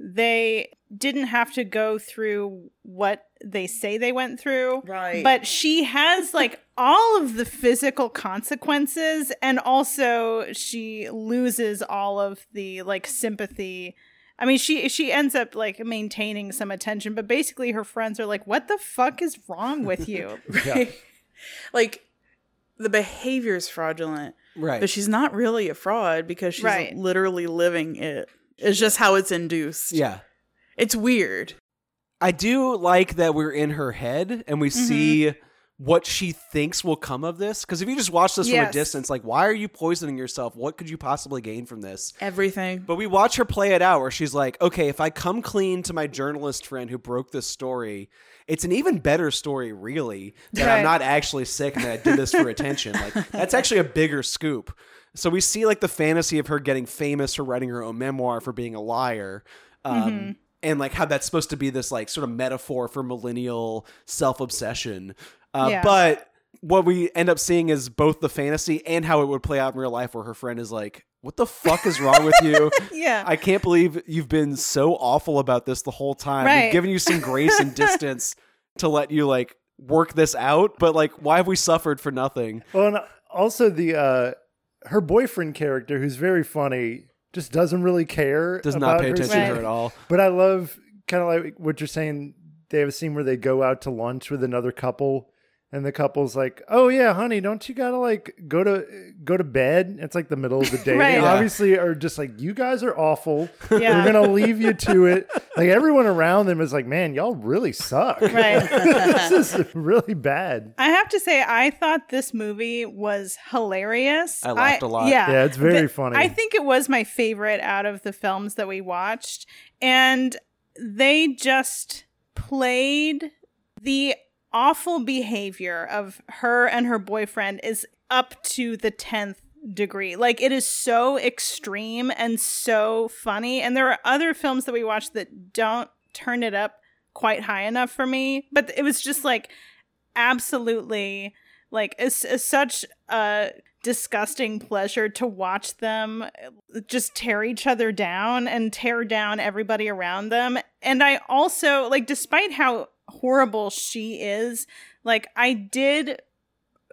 they didn't have to go through what they say they went through. Right. But she has like all of the physical consequences and also she loses all of the like sympathy. I mean she she ends up like maintaining some attention, but basically her friends are like, "What the fuck is wrong with you?" right. Like the behavior is fraudulent. right. But she's not really a fraud because she's Right. literally living it. It's just how it's induced. yeah. It's weird. I do like that we're in her head and we Mm-hmm. see what she thinks will come of this. Because if you just watch this from a distance, like, why are you poisoning yourself? What could you possibly gain from this? Everything. But we watch her play it out where she's like, okay, if I come clean to my journalist friend who broke this story, it's an even better story, really, that I'm not actually sick and that I did this for attention. Like, that's actually a bigger scoop. So we see like the fantasy of her getting famous for writing her own memoir for being a liar. Um, And like how that's supposed to be this like sort of metaphor for millennial self obsession. Uh, Yeah. But what we end up seeing is both the fantasy and how it would play out in real life, where her friend is like, What the fuck is wrong with you? Yeah. I can't believe you've been so awful about this the whole time. Right. We've given you some grace and distance to let you like work this out, but like, why have we suffered for nothing? Well, and also the uh her boyfriend character, who's very funny, just doesn't really care. Does not pay attention to her at all. But I love kind of like what you're saying. They have a scene where they go out to lunch with another couple, and the couple's like, "Oh yeah, honey, don't you gotta like go to go to bed?" It's like the middle of the day. Right. They Yeah. obviously are just like, "You guys are awful. Yeah. We're gonna leave you to it." Like everyone around them is like, "Man, y'all really suck. Right. this is really bad." I have to say, I thought this movie was hilarious. I laughed a lot. Yeah, Yeah, it's very The- funny. I think it was my favorite out of the films that we watched, and they just played the awful behavior of her and her boyfriend is up to the tenth degree. Like it is so extreme and so funny. And there are other films that we watch that don't turn it up quite high enough for me, but it was just like absolutely like it's, it's such a disgusting pleasure to watch them just tear each other down and tear down everybody around them and i also like despite how horrible she is. Like i did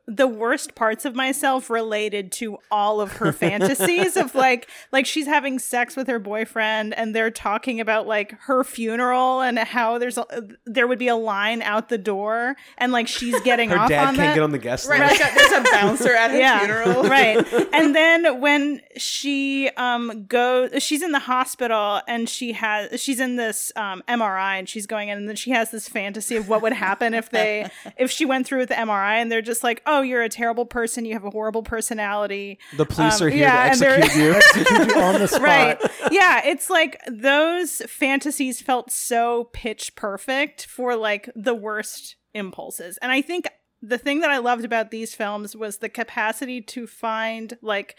the worst parts of myself related to all of her fantasies of like like she's having sex with her boyfriend and they're talking about like her funeral and how there's a, there would be a line out the door and like she's getting Her off dad on can't that get on the guest Right. list. There's, a, there's a bouncer at his funeral. right. And then when she um goes, she's in the hospital and she has she's in this um MRI and she's going in and then she has this fantasy of what would happen if they if she went through with the MRI and they're just like, oh, you're a terrible person, you have a horrible personality. The police Um, are here yeah, to execute you. Execute you on the spot. Right. Yeah, it's like those fantasies felt so pitch perfect for like the worst impulses. And I think the thing that I loved about these films was the capacity to find like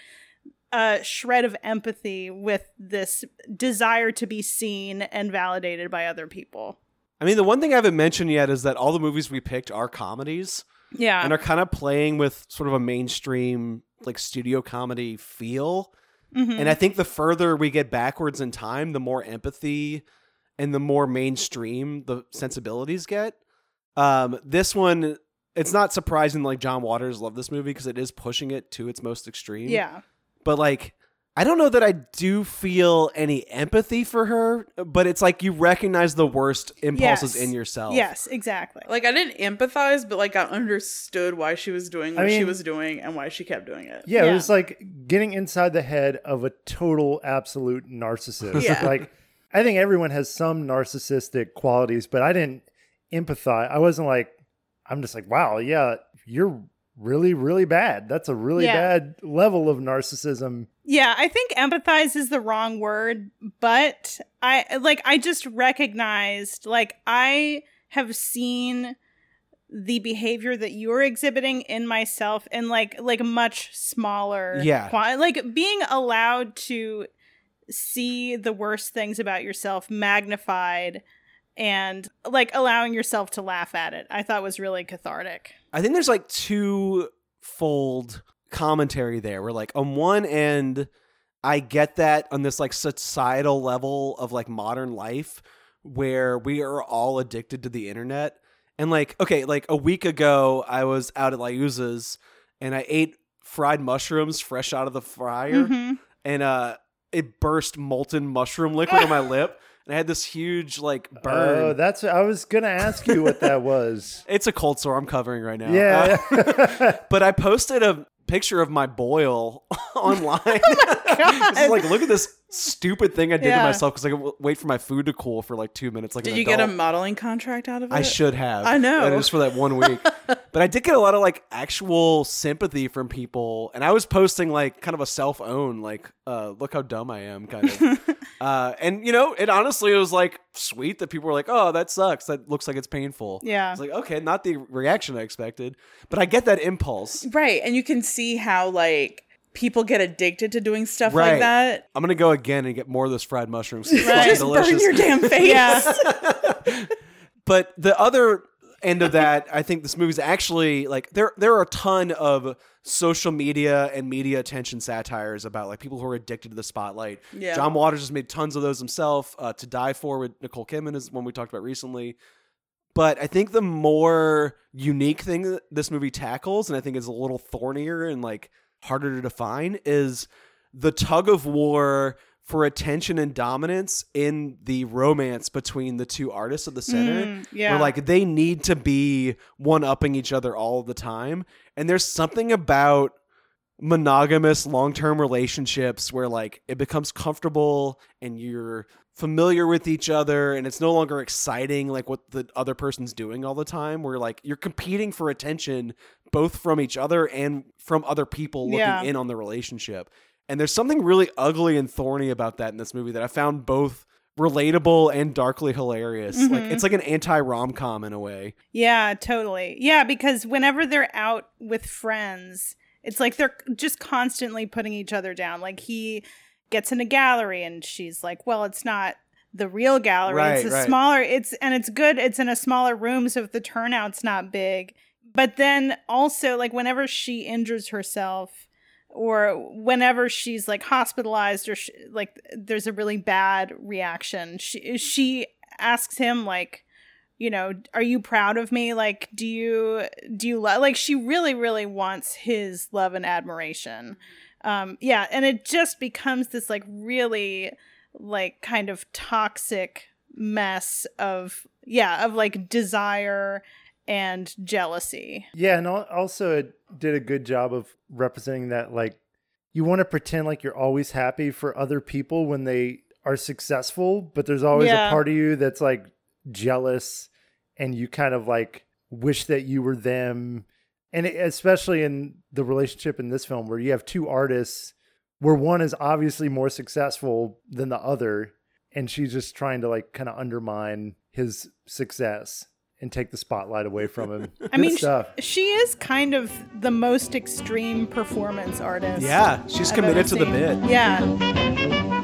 a shred of empathy with this desire to be seen and validated by other people. I mean, the one thing I haven't mentioned yet is that all the movies we picked are comedies Yeah. and are kind of playing with sort of a mainstream like studio comedy feel. Mhm. And I think the further we get backwards in time, the more empathy and the more mainstream the sensibilities get. Um, this one it's not surprising like John Waters loved this movie because it is pushing it to its most extreme. Yeah. But like I don't know that I do feel any empathy for her, but it's like you recognize the worst impulses Yes. in yourself. Yes, exactly. Like I didn't empathize, but like I understood why she was doing what I she was doing and why she kept doing it. Yeah, Yeah. it was like getting inside the head of a total absolute narcissist. Yeah. Like I think everyone has some narcissistic qualities, but I didn't empathize. I wasn't like I'm just like, wow, yeah, you're really, really bad. That's a really Yeah. bad level of narcissism. Yeah, I think empathize is the wrong word, but I like I just recognized like I have seen the behavior that you're exhibiting in myself in like like much smaller Yeah. like being allowed to see the worst things about yourself magnified and like allowing yourself to laugh at it. I thought was really cathartic. I think there's like two fold commentary there where like on one end I get that on this like societal level of like modern life where we are all addicted to the internet. And like, okay, like a week ago I was out at Liuzza's and I ate fried mushrooms fresh out of the fryer Mhm. and uh it burst molten mushroom liquid on my lip and I had this huge like burn. Oh, that's I was gonna ask you what that was. it's a cold sore I'm covering right now. Yeah. Uh, but I posted a picture of my boil online. It's like, look at this stupid thing I did to myself because I could wait for my food to cool for like two minutes. Like, Did you get a modeling contract out of it? I should have. I know. And just for that one week. but I did get a lot of like actual sympathy from people. And I was posting like kind of a self own, like, uh, look how dumb I am kind of. Uh, and you know, it honestly was like sweet that people were like, oh, that sucks. That looks like it's painful. Yeah. It's like, okay, not the reaction I expected. But I get that impulse. Right, and you can see how like people get addicted to doing stuff Right. like that. I'm gonna go again and get more of those fried mushrooms. Right. Just delicious. burn your damn face. Yeah. but the other end of that, I think this movie's actually like there there are a ton of social media and media attention satires about like people who are addicted to the spotlight. Yeah. John Waters has made tons of those himself. Uh, to Die For with Nicole Kidman is one we talked about recently. But I think the more unique thing that this movie tackles, and I think is a little thornier and like harder to define, is the tug of war for attention and dominance in the romance between the two artists at the center. Mm, yeah. Where like they need to be one upping each other all the time. And there's something about monogamous long term relationships where like it becomes comfortable and you're familiar with each other and it's no longer exciting like what the other person's doing all the time where like you're competing for attention both from each other and from other people looking Yeah. in on the relationship and there's something really ugly and thorny about that in this movie that i found both relatable and darkly hilarious like Mhm. it's like an anti-rom-com in a way Yeah, totally. Yeah, because whenever they're out with friends, it's like they're just constantly putting each other down. Like he gets in a gallery and she's like, "Well, it's not the real gallery. it's a right. smaller it's and it's good. It's in a smaller room so if the turnout's not big." But then also like whenever she injures herself or whenever she's like hospitalized or sh- like there's a really bad reaction, she she asks him like you know are you proud of me? Like do you do you love like she really really wants his love and admiration. Um yeah and it just becomes this like really like kind of toxic mess of yeah of like desire and jealousy Yeah, and also it did a good job of representing that like you want to pretend like you're always happy for other people when they are successful, but there's always Yeah. a part of you that's like jealous and you kind of like wish that you were them. And it, especially in the relationship in this film where you have two artists where one is obviously more successful than the other and she's just trying to like kind of undermine his success and take the spotlight away from him. I Good mean, stuff. she is kind of the most extreme performance artist. yeah she's I've committed ever to the seen. bit Yeah.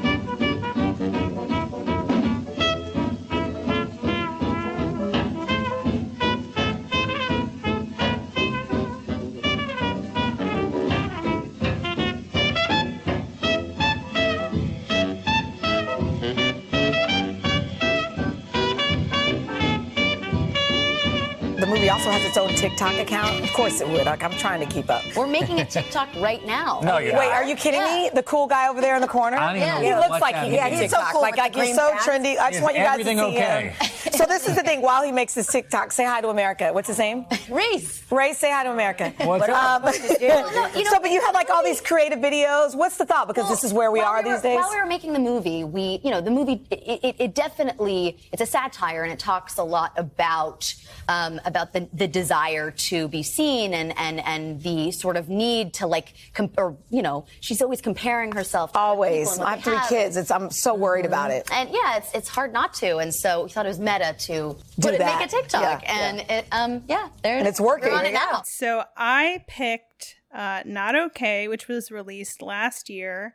TikTok account. Of course it would. Like, I'm trying to keep up. We're making a TikTok right now. No, you're Wait, not. are you kidding me? The cool guy over there in the corner? I don't even know He looks like he, yeah, he's so cool. like Like, he's so pants. trendy. I just Is want you guys to see okay? him. So this is the thing. While he makes his TikTok, say hi to America. What's his name? Reese. Ray, say hi to America. What's up? Um, you know- so, but you have like all these creative videos. What's the thought? Because this is where we While are were- these days. While we were making the movie, we, you know, the movie, it, it, it definitely, it's a satire and it talks a lot about, um, about the, the desire to be seen and, and, and the sort of need to like, com- or, you know, she's always comparing herself to other people Always. and I have three kids. It's, I'm so worried about it. And yeah, it's, it's hard not to. And so we thought it was meta to Do put it, make a TikTok. Yeah, and it, um, yeah, there And it's working. On it Yeah. now. So I picked uh, Not Okay, which was released last year.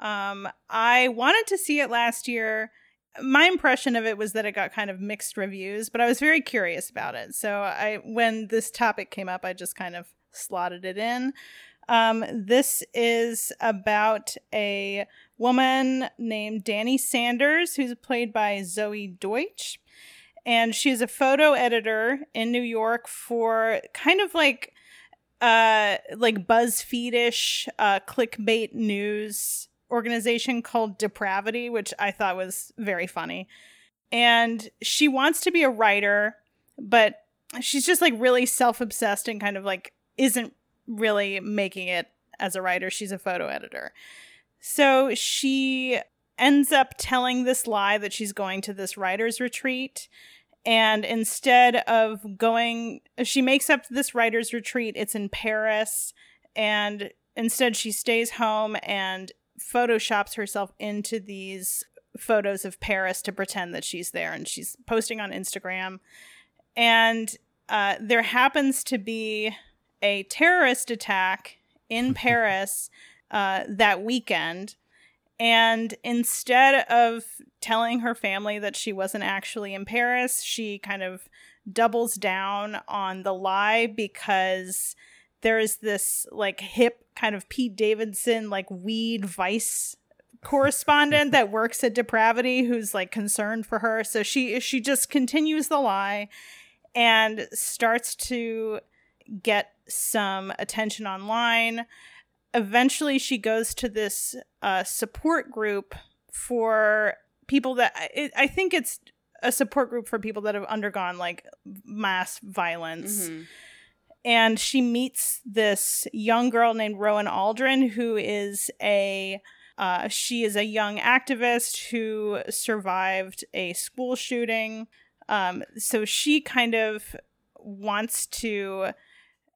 Um, I wanted to see it last year. My impression of it was that it got kind of mixed reviews, but I was very curious about it. So I, when this topic came up, I just kind of slotted it in. Um, this is about a woman named Danny Sanders, who's played by Zoey Deutch and she's a photo editor in New York for kind of like uh like BuzzFeedish uh clickbait news organization called Depravity, which I thought was very funny. And she wants to be a writer, but she's just like really self-obsessed and kind of like isn't really making it as a writer. She's a photo editor. So she ends up telling this lie that she's going to this writer's retreat. And instead of going, she makes up this writer's retreat. It's in Paris. And instead, she stays home and photoshops herself into these photos of Paris to pretend that she's there. And she's posting on Instagram. And uh, there happens to be a terrorist attack in Paris uh, that weekend. And instead of telling her family that she wasn't actually in Paris, she kind of doubles down on the lie because there's this like hip kind of Pete Davidson, like weed vice correspondent that works at Depravity who's like concerned for her. So she she just continues the lie and starts to get some attention online. Eventually she goes to this uh, support group for people that I, I think it's a support group for people that have undergone like mass violence and she meets this young girl named Rowan Aldren who is a uh, she is a young activist who survived a school shooting um, so she kind of wants to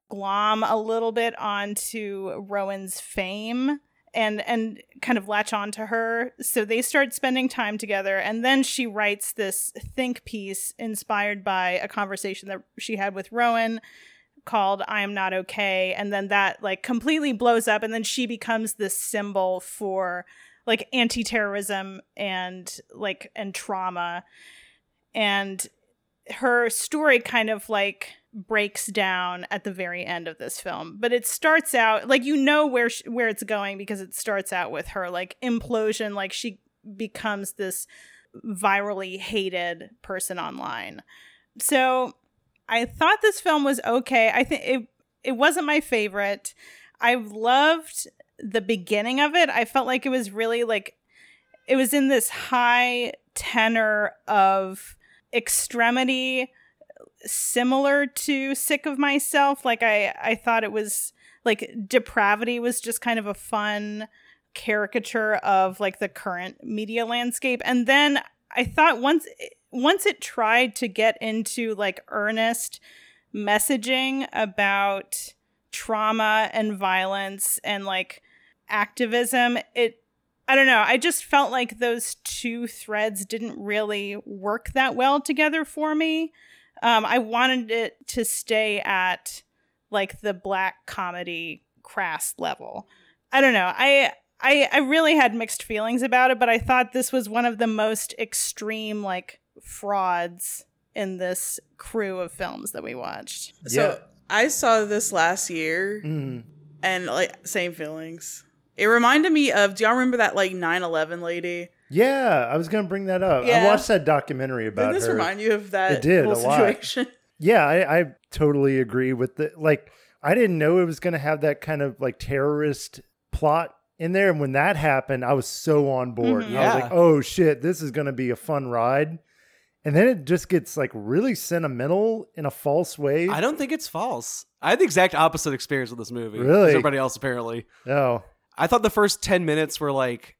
glom a little bit onto Rowan's fame and and kind of latch on to her. So they start spending time together and then she writes this think piece inspired by a conversation that she had with Rowan called I am not okay and then that like completely blows up and then she becomes this symbol for like anti-terrorism and like and trauma. And her story kind of like breaks down at the very end of this film but it starts out like you know where sh- where it's going because it starts out with her like implosion like she becomes this virally hated person online. So i thought this film was okay. I think it it wasn't my favorite. I loved the beginning of it. I felt like it was really like it was in this high tenor of extremity similar to sick of myself. Like i i thought it was like depravity was just kind of a fun caricature of like the current media landscape. And then i thought once once it tried to get into like earnest messaging about trauma and violence and like activism it I don't know. I just felt like those two threads didn't really work that well together for me. Um, I wanted it to stay at like the black comedy crass level. I don't know. I I I really had mixed feelings about it, but I thought this was one of the most extreme like frauds in this crew of films that we watched. So I saw this last year Mhm. and like same feelings. It reminded me of do y'all remember that like 9-11 lady? Yeah, I was gonna bring that up. I watched that documentary about Did this her. remind you of that It did, whole a lot. situation? Yeah, I, I totally agree with the like. I didn't know it was going to have that kind of like terrorist plot in there, and when that happened, I was so on board. Mhm. And I was like, "Oh shit, this is going to be a fun ride." And then it just gets like really sentimental in a false way. I don't think it's false. I had the exact opposite experience with this movie. as Really? Everybody else apparently. Oh, I thought the first ten minutes were like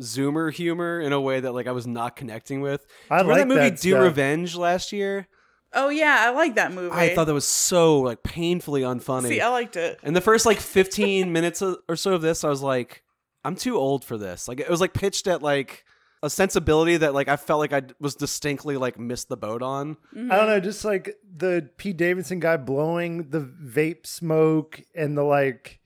zoomer humor in a way that like I was not connecting with. I Remember like that movie that Do stuff. Revenge last year? Oh yeah, I like that movie. I thought that was so like painfully unfunny. See, I liked it. And the first like 15 minutes or so of this, I was like, I'm too old for this. Like it was like pitched at like a sensibility that like I felt like I was distinctly like missed the boat on. I don't know, just like the Pete Davidson guy blowing the vape smoke and the like.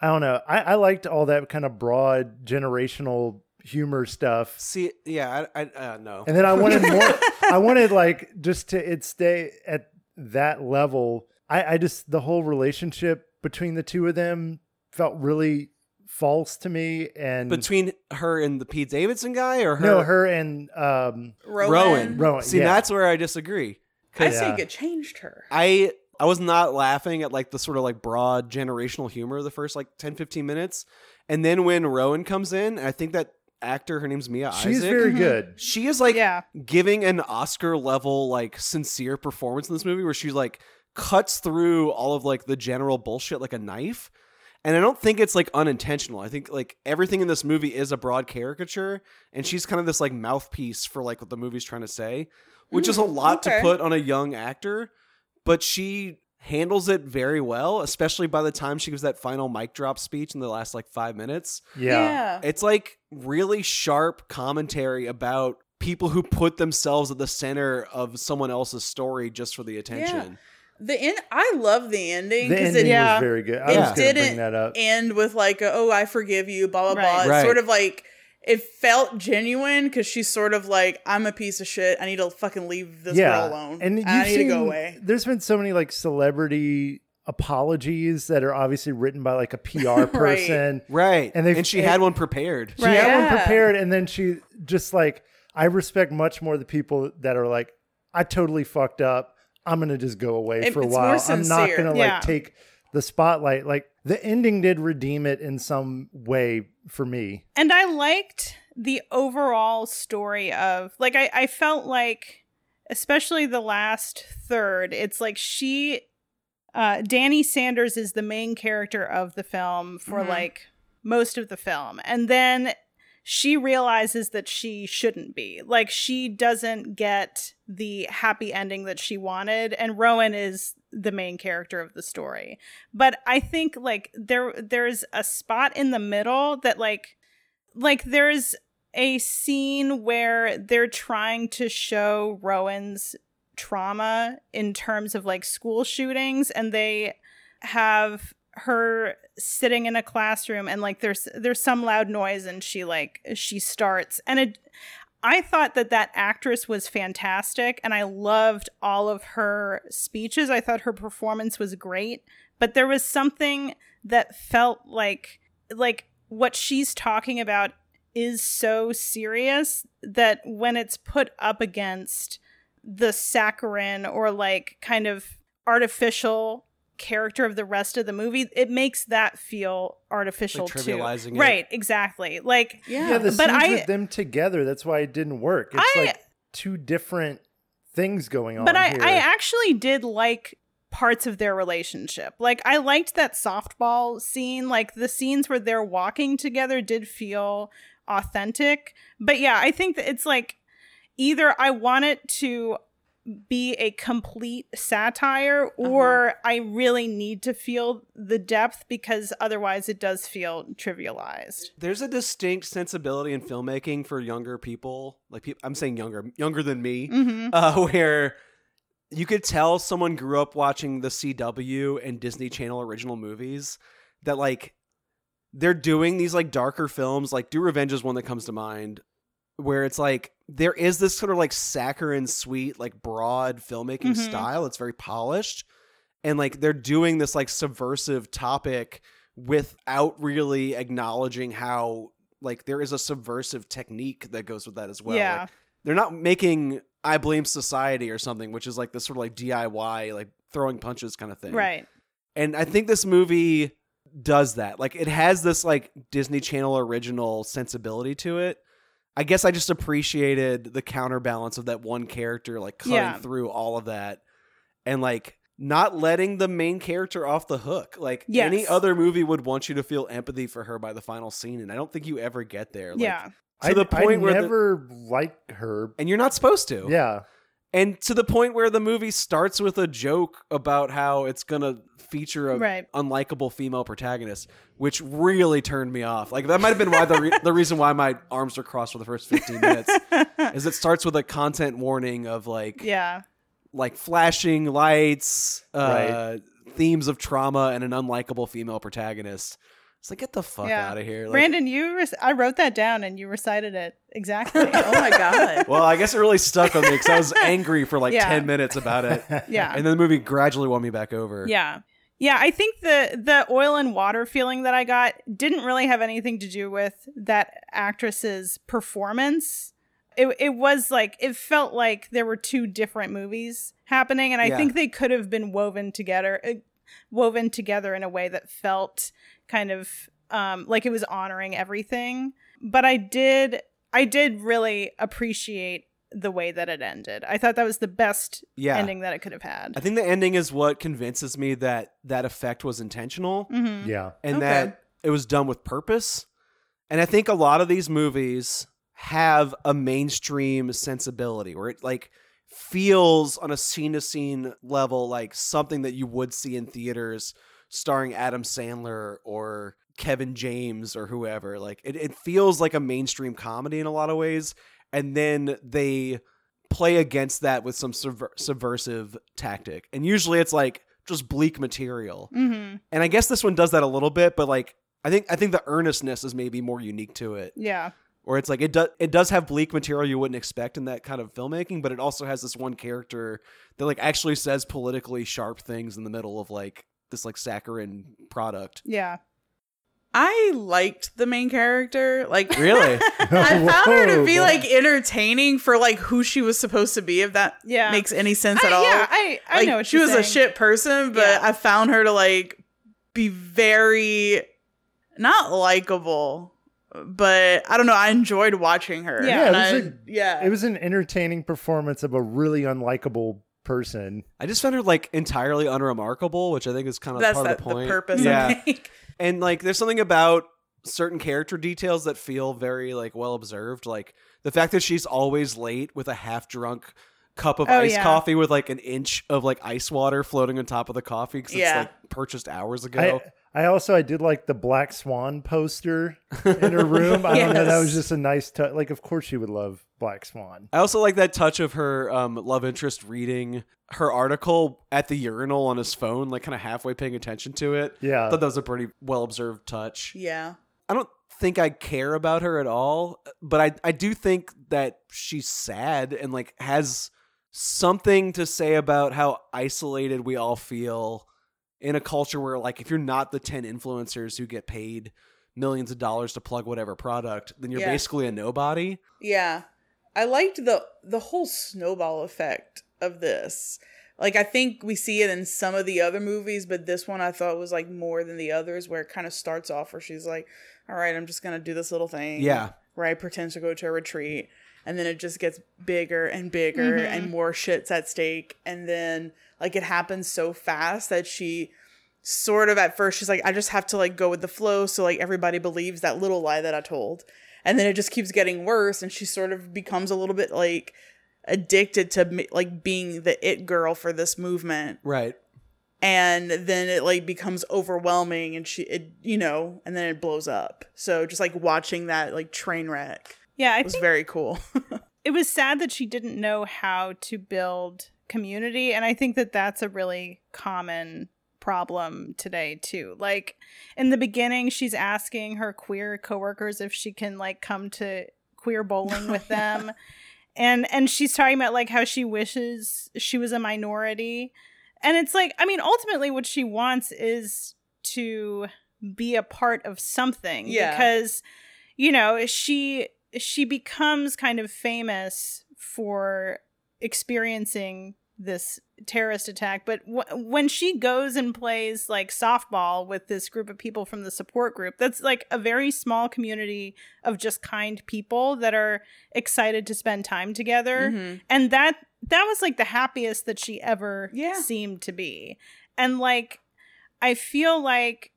I don't know. I, I liked all that kind of broad generational humor stuff. See, yeah, I, I uh, no. And then I wanted more. I wanted like just to it stay at that level. I, I just the whole relationship between the two of them felt really false to me. And Between her and the Pete Davidson guy, or her, no, her and um, Rowan. Rowan. Rowan, See, yeah. that's where I disagree. I Yeah. think it changed her. I I was not laughing at like the sort of like broad generational humor the first like 10 15 minutes. And then when Rowan comes in, I think that actor her name's Mia she's Isaac. very good. she is like Yeah. giving an Oscar level like sincere performance in this movie where she like cuts through all of like the general bullshit like a knife. And I don't think it's like unintentional. I think like everything in this movie is a broad caricature and she's kind of this like mouthpiece for like what the movie's trying to say, which is a mm, lot okay. to put on a young actor, but she handles it very well, especially by the time she gives that final mic drop speech in the last like 5 minutes. Yeah. It's like really sharp commentary about people who put themselves at the center of someone else's story just for the attention. The end. I love the ending The because ending it Yeah. was very good. I it was going to bring didn't that up. end with like, a, "Oh, I forgive you," blah blah Right. blah. It's Right. sort of like it felt genuine because she's sort of like, "I'm a piece of shit. I need to fucking leave this girl alone. And I you've need to go seen- away." There's been so many like celebrity apologies that are obviously written by like a PR person. Right. And And, they've- she had one prepared. She had Yeah. one prepared, and then she just like I respect much more the people that are like, I totally fucked up. I'm gonna just go away It- for a while. I'm not gonna like Yeah. take the spotlight. Like the ending did redeem it in some way for me. And I liked the overall story of like I, I felt like especially the last third, it's like she uh Danny Sanders is the main character of the film for Mhm. like most of the film. And then she realizes that she shouldn't be. Like she doesn't get the happy ending that she wanted and Rowan is the main character of the story. But I think like there there's a spot in the middle that like like there's a scene where they're trying to show Rowan's trauma in terms of like school shootings and they have her sitting in a classroom and like there's there's some loud noise and she like she starts and it I thought that that actress was fantastic and I loved all of her speeches. I thought her performance was great, but there was something that felt like like what she's talking about is so serious that when it's put up against the saccharine or like kind of artificial character of the rest of the movie, it makes that feel artificial Like too. it. Right, exactly. Like Yeah, Yeah, the but scenes I- with them together. That's why it didn't work. It's I- like two different things going on. but I, here. I actually did like parts of their relationship. Like I liked that softball scene. Like the scenes where they're walking together did feel authentic. But yeah, I think that it's like either I want it to be a complete satire or I really need to feel the depth because otherwise it does feel trivialized. There's a distinct sensibility in filmmaking for younger people. Like peop I'm saying younger, younger than me, Mhm. uh, where you could tell someone grew up watching the CW and Disney Channel original movies. That like they're doing these like darker films. Like Do Revenge is one that comes to mind, where it's like there is this sort of like saccharine, sweet, like broad filmmaking Mhm. style. It's very polished, and like they're doing this like subversive topic without really acknowledging how like there is a subversive technique that goes with that as well. Yeah. Like, they're not making I blame society or something, which is like this sort of like DIY, like throwing punches kind of thing. Right. And I think this movie does that. Like it has this like Disney Channel original sensibility to it. I guess I just appreciated the counterbalance of that one character like cutting Yeah. through all of that and like not letting the main character off the hook. Like Yes. any other movie would want you to feel empathy for her by the final scene and I don't think you ever get there. Like, yeah. To I, the point I where the- never liked her. and you're not supposed to. Yeah. And to the point where the movie starts with a joke about how it's gonna feature a Right. unlikable female protagonist, which really turned me off. Like that might have been why the re- the reason why my arms were crossed for the first fifteen minutes is it starts with a content warning of like Yeah. like flashing lights, uh, themes of trauma, and an unlikable female protagonist. It's like get the fuck Yeah. out of here, Like, Brandon, you rec- I wrote that down and you recited it exactly. oh my god. Well, I guess it really stuck with me because I was angry for like Yeah. ten minutes about it, yeah. and then the movie gradually won me back over. Yeah. Yeah, I think the the oil and water feeling that I got didn't really have anything to do with that actress's performance. It it was like it felt like there were two different movies happening and I Yeah. think they could have been woven together uh, woven together in a way that felt kind of um like it was honoring everything. But I did I did really appreciate the way that it ended. I thought that was the best Yeah. ending that it could have had. I think the ending is what convinces me that that effect was intentional Mhm. Yeah. and Okay. that it was done with purpose. And I think a lot of these movies have a mainstream sensibility where it like feels on a scene to scene level like something that you would see in theaters starring Adam Sandler or Kevin James or whoever. Like it, it feels like a mainstream comedy in a lot of ways. And then they play against that with some subver- subversive tactic. And usually it's like just bleak material. Mhm. And I guess this one does that a little bit, but like I think I think the earnestness is maybe more unique to it. Yeah. Or it's like it does it does have bleak material you wouldn't expect in that kind of filmmaking, but it also has this one character that like actually says politically sharp things in the middle of like this like saccharine product. Yeah. I liked the main character. Like Really? I found her to be boy. like entertaining for like who she was supposed to be, if that Yeah. makes any sense I, at all. Yeah, I, I like, know what she you're was a shit person, but Yeah. I found her to like be very not likable, but I don't know. I enjoyed watching her. Yeah, And it was I- a- yeah. It was an entertaining performance of a really unlikable person. I just found her like entirely unremarkable, which I think is kind of That's part that, of the point. purpose. Yeah. And like there's something about certain character details that feel very like well observed like the fact that she's always late with a half drunk cup of Oh, iced yeah. coffee with like an inch of like ice water floating on top of the coffee because Yeah. it's like purchased hours ago I, I also I did like the Black Swan poster in her room. I don't know. That was just a nice touch. Like, of course, she would love Black Swan. I also like that touch of her um, love interest reading her article at the urinal on his phone, like kind of halfway paying attention to it. I Yeah. thought that was a pretty well observed touch. Yeah. I don't think I care about her at all, but I I do think that she's sad and like has something to say about how isolated we all feel in a culture where like if you're not the 10 influencers who get paid millions of dollars to plug whatever product, then you're Yeah. basically a nobody. Yeah. I liked the the whole snowball effect of this. Like I think we see it in some of the other movies, but this one I thought was like more than the others where it kind of starts off where she's like, "All right, I'm just going to do this little thing." Yeah. Where I pretend to go to a retreat and then it just gets bigger and bigger mm-hmm. and more shit's at stake and then like it happens so fast that she sort of at first she's like I just have to like go with the flow so like everybody believes that little lie that I told. And then it just keeps getting worse and she sort of becomes a little bit like addicted to mi- like being the it girl for this movement Right. and then it like becomes overwhelming and she it you know and then it blows up. So just like watching that like train wreck Yeah, I was think very cool. it was sad that she didn't know how to build community and i think that that's a really common problem today too like in the beginning she's asking her queer coworkers if she can like come to queer bowling with them and and she's talking about like how she wishes she was a minority and it's like i mean ultimately what she wants is to be a part of something Yeah. because you know she she becomes kind of famous for experiencing this terrorist attack but w- when she goes and plays like softball with this group of people from the support group that's like a very small community of just kind people that are excited to spend time together Mhm. and that that was like the happiest that she ever Yeah. seemed to be and like i feel like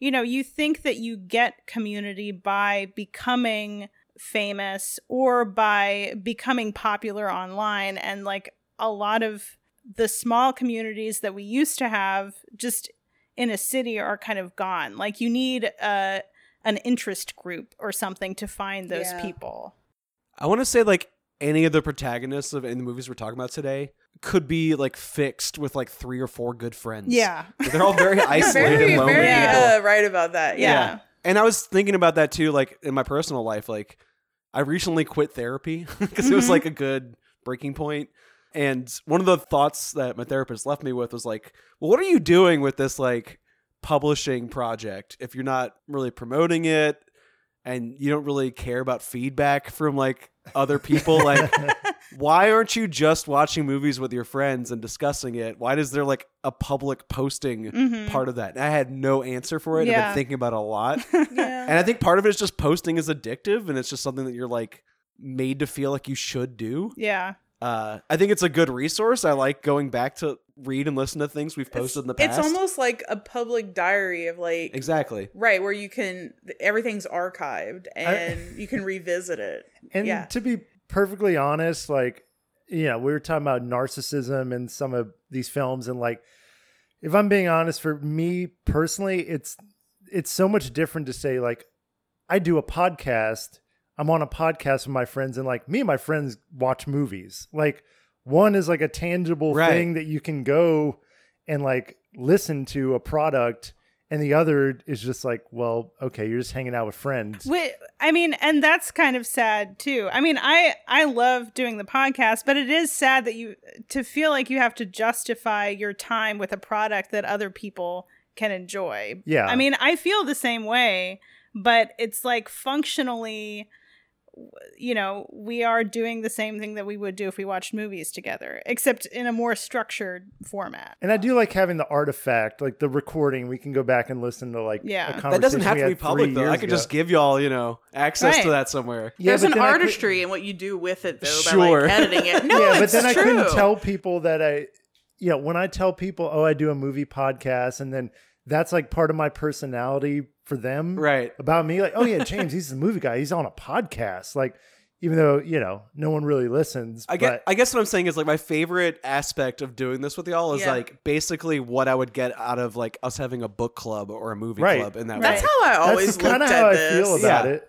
you know you think that you get community by becoming famous or by becoming popular online and like a lot of the small communities that we used to have just in a city are kind of gone like you need a an interest group or something to find those Yeah. people I want to say like any of the protagonists of in the movies we're talking about today could be like fixed with like three or four good friends. yeah they're all very isolated, very, lonely very people. uh, right about that. Yeah. Yeah. And I was thinking about that too, like in my personal life. Like, I recently quit therapy because it was like mm-hmm. a good breaking point. And one of the thoughts that my therapist left me with was like, well, what are you doing with this like publishing project if you're not really promoting it and you don't really care about feedback from like other people? like, why aren't you just watching movies with your friends and discussing it? Why is there like a public posting Mhm. part of that? And I had no answer for it. I've been thinking about it a lot. Yeah. And I think part of it is just posting is addictive and it's just something that you're like made to feel like you should do. yeah Uh, I think it's a good resource. I like going back to read and listen to things we've posted in the past. It's almost like a public diary of like exactly. right where you can everything's archived and you can revisit it. And yeah. to be perfectly honest, like, you know, we were talking about narcissism in some of these films, and like, if I'm being honest, for me personally, it's it's so much different to say like, I do a podcast. I'm on a podcast with my friends, and like me and my friends watch movies. Like, one is like a tangible Right. thing that you can go and like listen to a product, and the other is just like, well, okay, you're just hanging out with friends. Wait, I mean, and that's kind of sad too. I mean, I I love doing the podcast, but it is sad that you to feel like you have to justify your time with a product that other people can enjoy. Yeah. I mean, I feel the same way, but it's like functionally you know, we are doing the same thing that we would do if we watched movies together, except in a more structured format. And I do like having the artifact, like the recording. We can go back and listen to like Yeah. a That conversation That doesn't have to be had public though. I years could ago. just give y'all, you know, access to that somewhere. Yeah, There's an then could- artistry in what you do with it though Sure. by like editing it. No, yeah, but it's then I couldn't tell people that I, you know, when I tell people, oh, I do a movie podcast, and then that's like part of my personality for them, Right. About me, like, oh yeah, James, he's a movie guy. He's on a podcast, like. Even though you know no one really listens, I guess, but I guess what I'm saying is like my favorite aspect of doing this with y'all is Yeah. like basically what I would get out of like us having a book club or a movie Right. club in that That's way. how I always kind looked of at this. I feel about Yeah. it.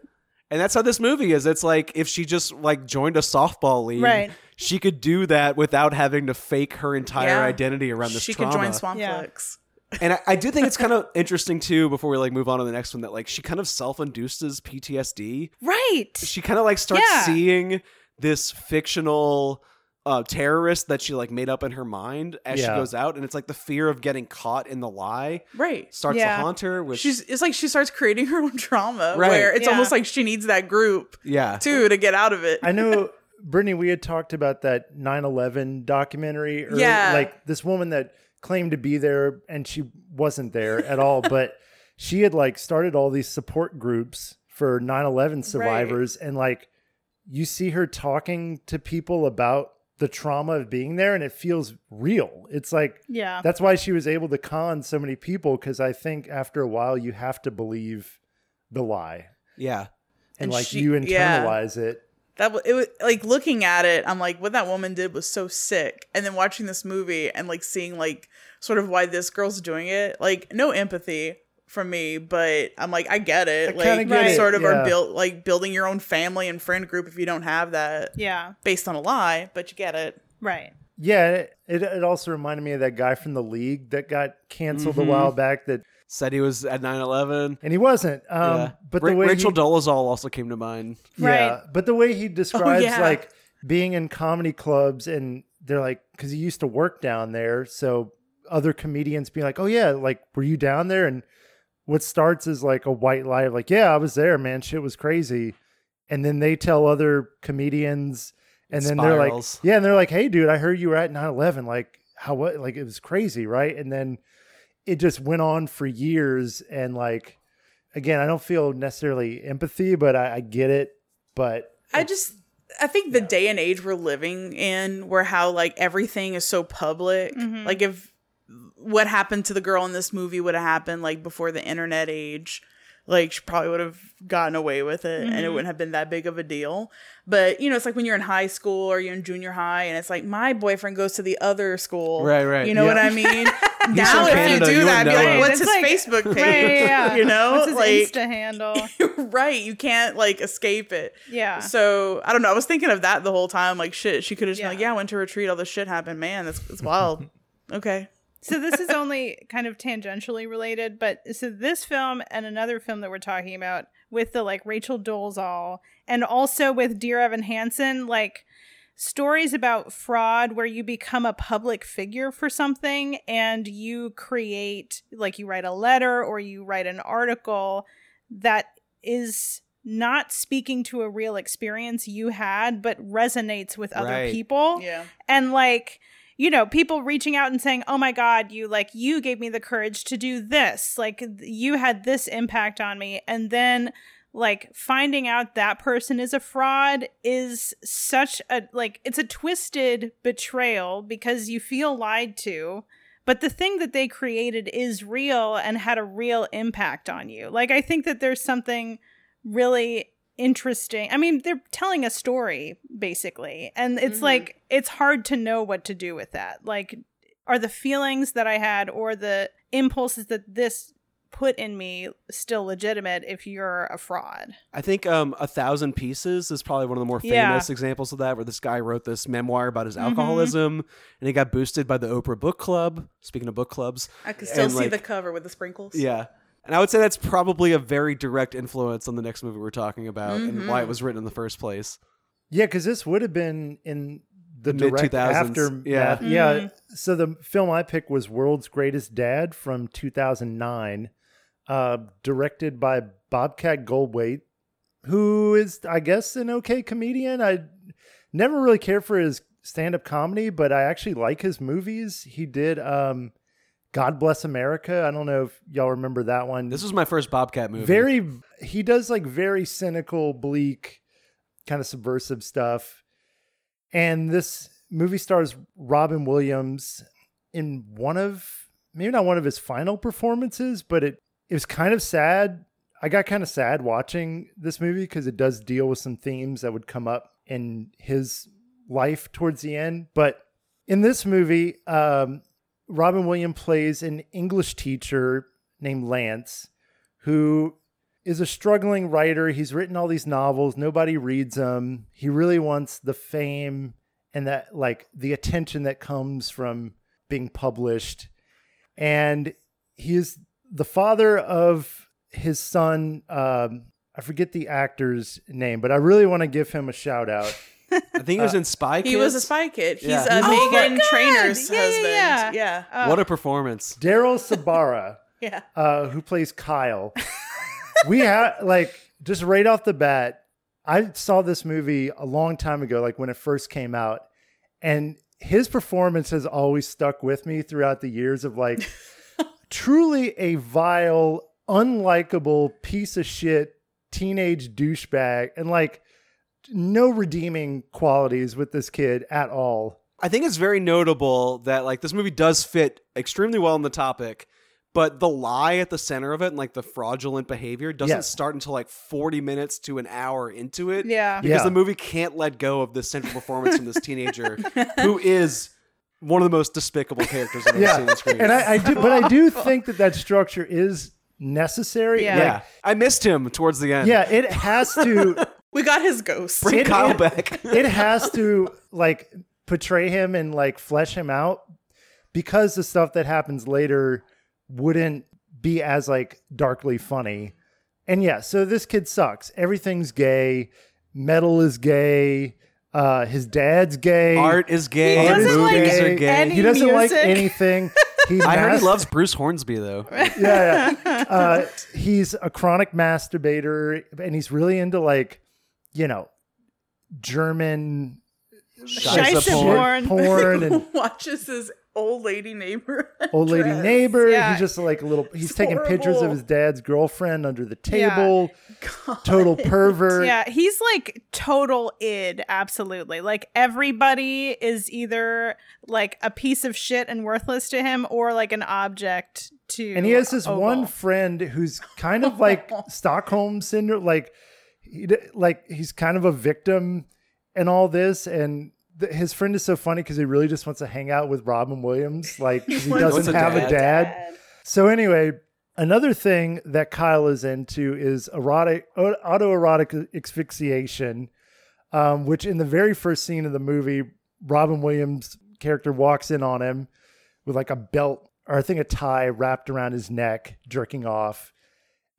And that's how this movie is. It's like if she just like joined a softball league, Right. she could do that without having to fake her entire Yeah. identity around this She trauma. could join Swampflix. Yeah. and I, I do think it's kind of interesting too. Before we like move on to the next one, that like she kind of self-induces PTSD. Right. She kind of like starts Yeah. seeing this fictional uh, terrorist that she like made up in her mind as she goes out, and it's like the fear of getting caught in the lie Right. starts Yeah. to haunt her. Which She's it's like she starts creating her own trauma Right. where it's Yeah. almost like she needs that group yeah, too to get out of it. I know, Britnee, we had talked about that 9 11 documentary. Or Yeah. Like this woman that claimed to be there and she wasn't there at all, but she had like started all these support groups for 9 11 survivors. And like you see her talking to people about the trauma of being there and it feels real. It's like, Yeah. that's why she was able to con so many people because I think after a while you have to believe the lie yeah. and, And like she- you yeah. internalize it. That wa- it was like looking at it, I'm like, what that woman did was so sick. And then watching this movie and like seeing like sort of why this girl's doing it, like no empathy from me, but I'm like, I get it. I like get you it, sort of yeah. are built like building your own family and friend group if you don't have that yeah. based on a lie, but you get it. Right. Yeah, it, it also reminded me of that guy from the league that got canceled Mhm. a while back. That Said he was at 9-11. and he wasn't. Um, yeah. But Ra- the way Rachel he, Dolezal also came to mind. yeah, Right. but the way he describes yeah. like being in comedy clubs and they're like because he used to work down there, so other comedians being like, "Oh yeah, like were you down there?" And what starts is like a white lie of like, "Yeah, I was there, man. Shit was crazy," and then they tell other comedians. And then they're like, yeah, and they're like, hey, dude, I heard you were at 9 11. Like, how, what? Like, it was crazy, right? And then it just went on for years. And like, again, I don't feel necessarily empathy, but I, I get it. But I just I think the day and age we're living in where how like everything is so public. Mm-hmm. Like if what happened to the girl in this movie would have happened like before the internet age, like she probably would have gotten away with it and it mm-hmm. wouldn't have been that big of a deal. But you know, it's like when you're in high school or you're in junior high and it's like my boyfriend goes to the other school. Right, right. You know Yeah. what I mean? now if Canada, you you do that, would be like, what's It's his like- Facebook page? Right, yeah. You know? What's his like Insta handle? right, you can't like escape it. Yeah. So I don't know. I was thinking of that the whole time. Like shit, she could have just been like, Yeah. "Yeah, I went to retreat. All this shit happened. Man, that's it's wild." okay. So this is only kind of tangentially related, but so this film and another film that we're talking about with the like Rachel Dolezal and also with Dear Evan Hansen, like stories about fraud where you become a public figure for something and you create like you write a letter or you write an article that is not speaking to a real experience you had but resonates with other Right. people Yeah. and like you know people reaching out and saying oh my god you like you gave me the courage to do this. Like you had this impact on me. And then like finding out that person is a fraud is such a like it's a twisted betrayal because you feel lied to but the thing that they created is real and had a real impact on you. Like i think that there's something really interesting. I mean, they're telling a story basically, and it's like it's hard to know what to do with that. Like, are the feelings that I had or the impulses that this put in me still legitimate if you're a fraud? I think um, A Thousand Pieces is probably one of the more Yeah. famous examples of that, where this guy wrote this memoir about his alcoholism and he got boosted by the Oprah Book Club. Speaking of book clubs. I can still And, see like, the cover with the sprinkles. Yeah. And I would say that's probably a very direct influence on the next movie we're talking about and why it was written in the first place. Yeah, because this would have been in the Mid- direct 2000s, aftermath. yeah. yeah. So the film I picked was World's Greatest Dad from 2009, uh, directed by Bobcat Goldthwait, who is, I guess, an okay comedian. I never really cared for his stand-up comedy, but I actually like his movies. He did um, God Bless America. I don't know if y'all remember that one. This was my first Bobcat movie. very he does like very cynical bleak kind of subversive stuff and this movie stars robin williams in one of maybe not one of his final performances but it it was kind of sad i got kind of sad watching this movie because it does deal with some themes that would come up in his life towards the end but in this movie um robin williams plays an english teacher named lance who is a struggling writer. He's written all these novels. Nobody reads them. He really wants the fame and that like the attention that comes from being published. And he is the father of his son. Um, I forget the actor's name, but I really want to give him a shout out. I think he was in Spy Kids. He was a spy kid. He's Yeah. uh, Oh my Meghan God! Trainor's Yeah, yeah, husband. yeah. Yeah. Uh, What a performance. Daryl Sabara. Yeah. uh, who plays Kyle. we had like just right off the bat. I saw this movie a long time ago, like when it first came out, and his performance has always stuck with me throughout the years of like truly a vile, unlikable piece of shit teenage douchebag, and like no redeeming qualities with this kid at all. I think it's very notable that like this movie does fit extremely well in the topic, but the lie at the center of it and like the fraudulent behavior doesn't Yes. start until like 40 minutes to an hour into it. Yeah. Because Yeah. the movie can't let go of this central performance from this teenager who is one of the most despicable characters I've ever seen on screen. and I, I do, but I do think that that structure is necessary. Yeah. Like, yeah. I missed him towards the end. yeah, it has to. We got his ghost. Bring It- Kyle it- back. it has to like portray him and like flesh him out because the stuff that happens later wouldn't be as like darkly funny. And yeah, so this kid sucks. Everything's gay. Metal is gay. Uh, his dad's gay. Art is gay. He doesn't movies like are gay. any- he doesn't like anything. He I heard he loves Bruce Hornsby though. yeah, yeah. Uh, he's a chronic masturbator, and he's really into like, you know, German Shiza porn. porn. and watches his old lady neighbor. old lady dress. neighbor. Yeah. He's just like a little. He's It's taking pictures of his dad's girlfriend under the Yeah. table. Total pervert. Yeah, he's like total id, absolutely. Like everybody is either like a piece of shit and worthless to him or like an object to And he has this Oval. one friend who's kind of like Stockholm syndrome, like he, like he's kind of a victim in all this, and th- his friend is so funny because he really just wants to hang out with Robin Williams, like he wants doesn't a have a dad. dad. So anyway, another thing that Kyle is into is erotic o- autoerotic asphyxiation, um, which in the very first scene of the movie, Robin Williams' character walks in on him with like a belt or I think a tie wrapped around his neck, jerking off.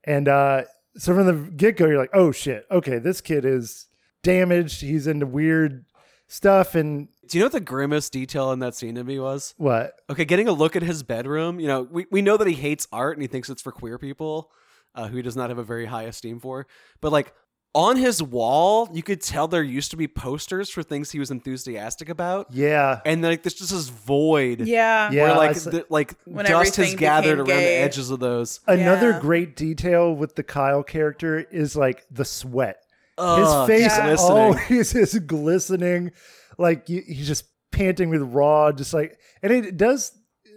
And uh, so from the get go, you're like, oh shit, okay, this kid is damaged. He's into weird stuff. And Do you know what the grimmest detail in that scene to me was? what? Okay, getting a look at his bedroom. You know, we, we know that he hates art and he thinks it's for queer people, uh, who he does not have a very high esteem for. But like on his wall, you could tell there used to be posters for things he was enthusiastic about, Yeah. and like there's just this void. Yeah. Yeah. Where I like s- the, like dust has gathered became around the edges of those. Another Yeah. great detail with the Kyle character is like the sweat. Ugh, His face just glistening. always is glistening, like he's just panting with raw, just like, and it does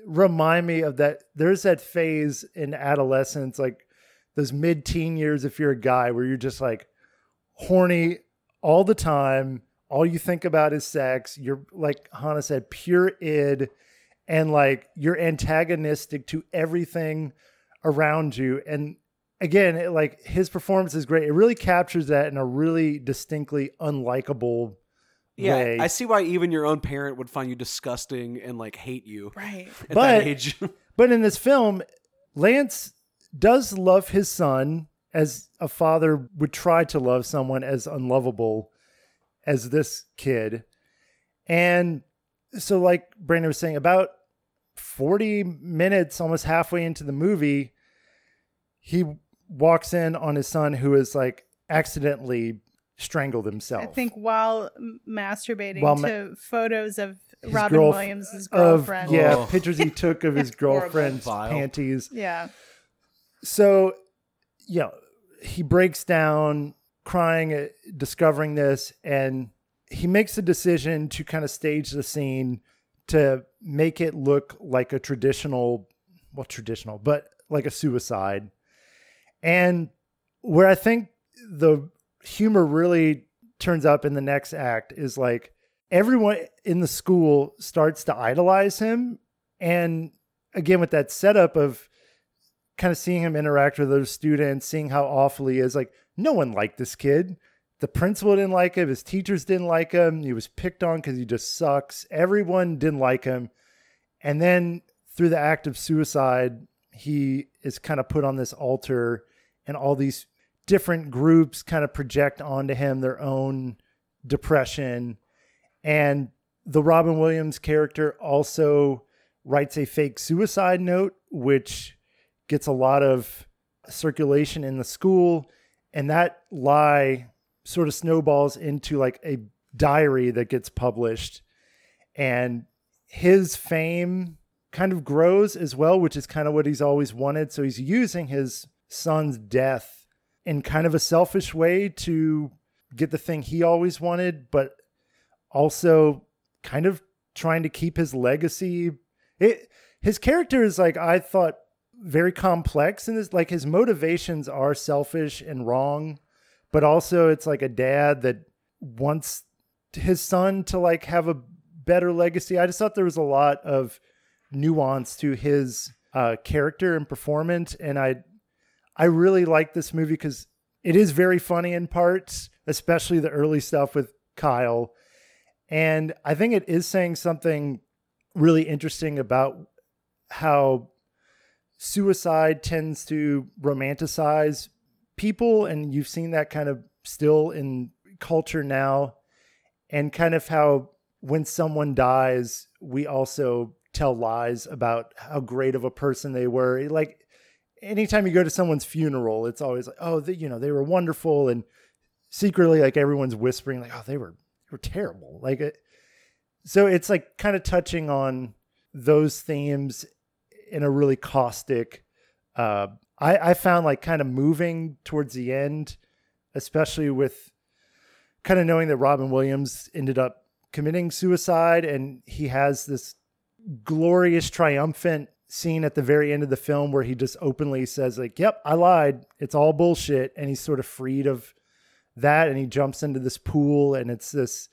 remind me of that. There's that phase in adolescence, like those mid-teen years, if you're a guy, where you're just like horny all the time. All you think about is sex. You're like Hanna said, pure id, and like you're antagonistic to everything around you. And again, it, like his performance is great. It really captures that in a really distinctly unlikable Yeah, way. I see why even your own parent would find you disgusting and like hate you Right. at But- that age. But in this film, Lance does love his son as a father would try to love someone as unlovable as this kid. And so, like Brandon was saying, about 40 minutes, almost halfway into the movie, he walks in on his son who is like accidentally strangled himself. I think while masturbating While ma- to photos of His Robin girlf- Williams' of girlfriend. yeah Oh. pictures he took of his girlfriend's panties Yeah. so you know he breaks down crying at discovering this and he makes a decision to kind of stage the scene to make it look like a traditional well traditional but like a suicide. And where i think the humor really turns up in the next act is like everyone in the school starts to idolize him. And again with that setup of kind of seeing him interact with those students, seeing how awful he is. Like, no one liked this kid. The principal didn't like him. His teachers didn't like him. He was picked on because he just sucks. Everyone didn't like him. And then through the act of suicide, he is kind of put on this altar, and all these different groups kind of project onto him their own depression. And the Robin Williams character also writes a fake suicide note, which gets a lot of circulation in the school. And that lie sort of snowballs into like a diary that gets published. And his fame kind of grows as well, which is kind of what he's always wanted. So he's using his son's death in kind of a selfish way to get the thing he always wanted, but also kind of trying to keep his legacy. It his character is like I thought very complex and this like his motivations are selfish and wrong, but also it's like a dad that wants his son to like have a better legacy. I just thought there was a lot of nuance to his uh, character and performance, and I I really like this movie because it is very funny in parts, especially the early stuff with Kyle. And I think it is saying something really interesting about how suicide tends to romanticize people. And you've seen that kind of still in culture now. And kind of how when someone dies, we also tell lies about how great of a person they were. Like, anytime you go to someone's funeral, it's always like, oh, you know, they were wonderful, and secretly, like everyone's whispering, like, oh, they were, they were terrible. Like it, so it's like kind of touching on those themes in a really caustic. Uh, I I found like kind of moving towards the end, especially with kind of knowing that Robin Williams ended up committing suicide, and he has this glorious, triumphant scene at the very end of the film where he just openly says like yep i lied it's all bullshit and he's sort of freed of that and he jumps into this pool and it's this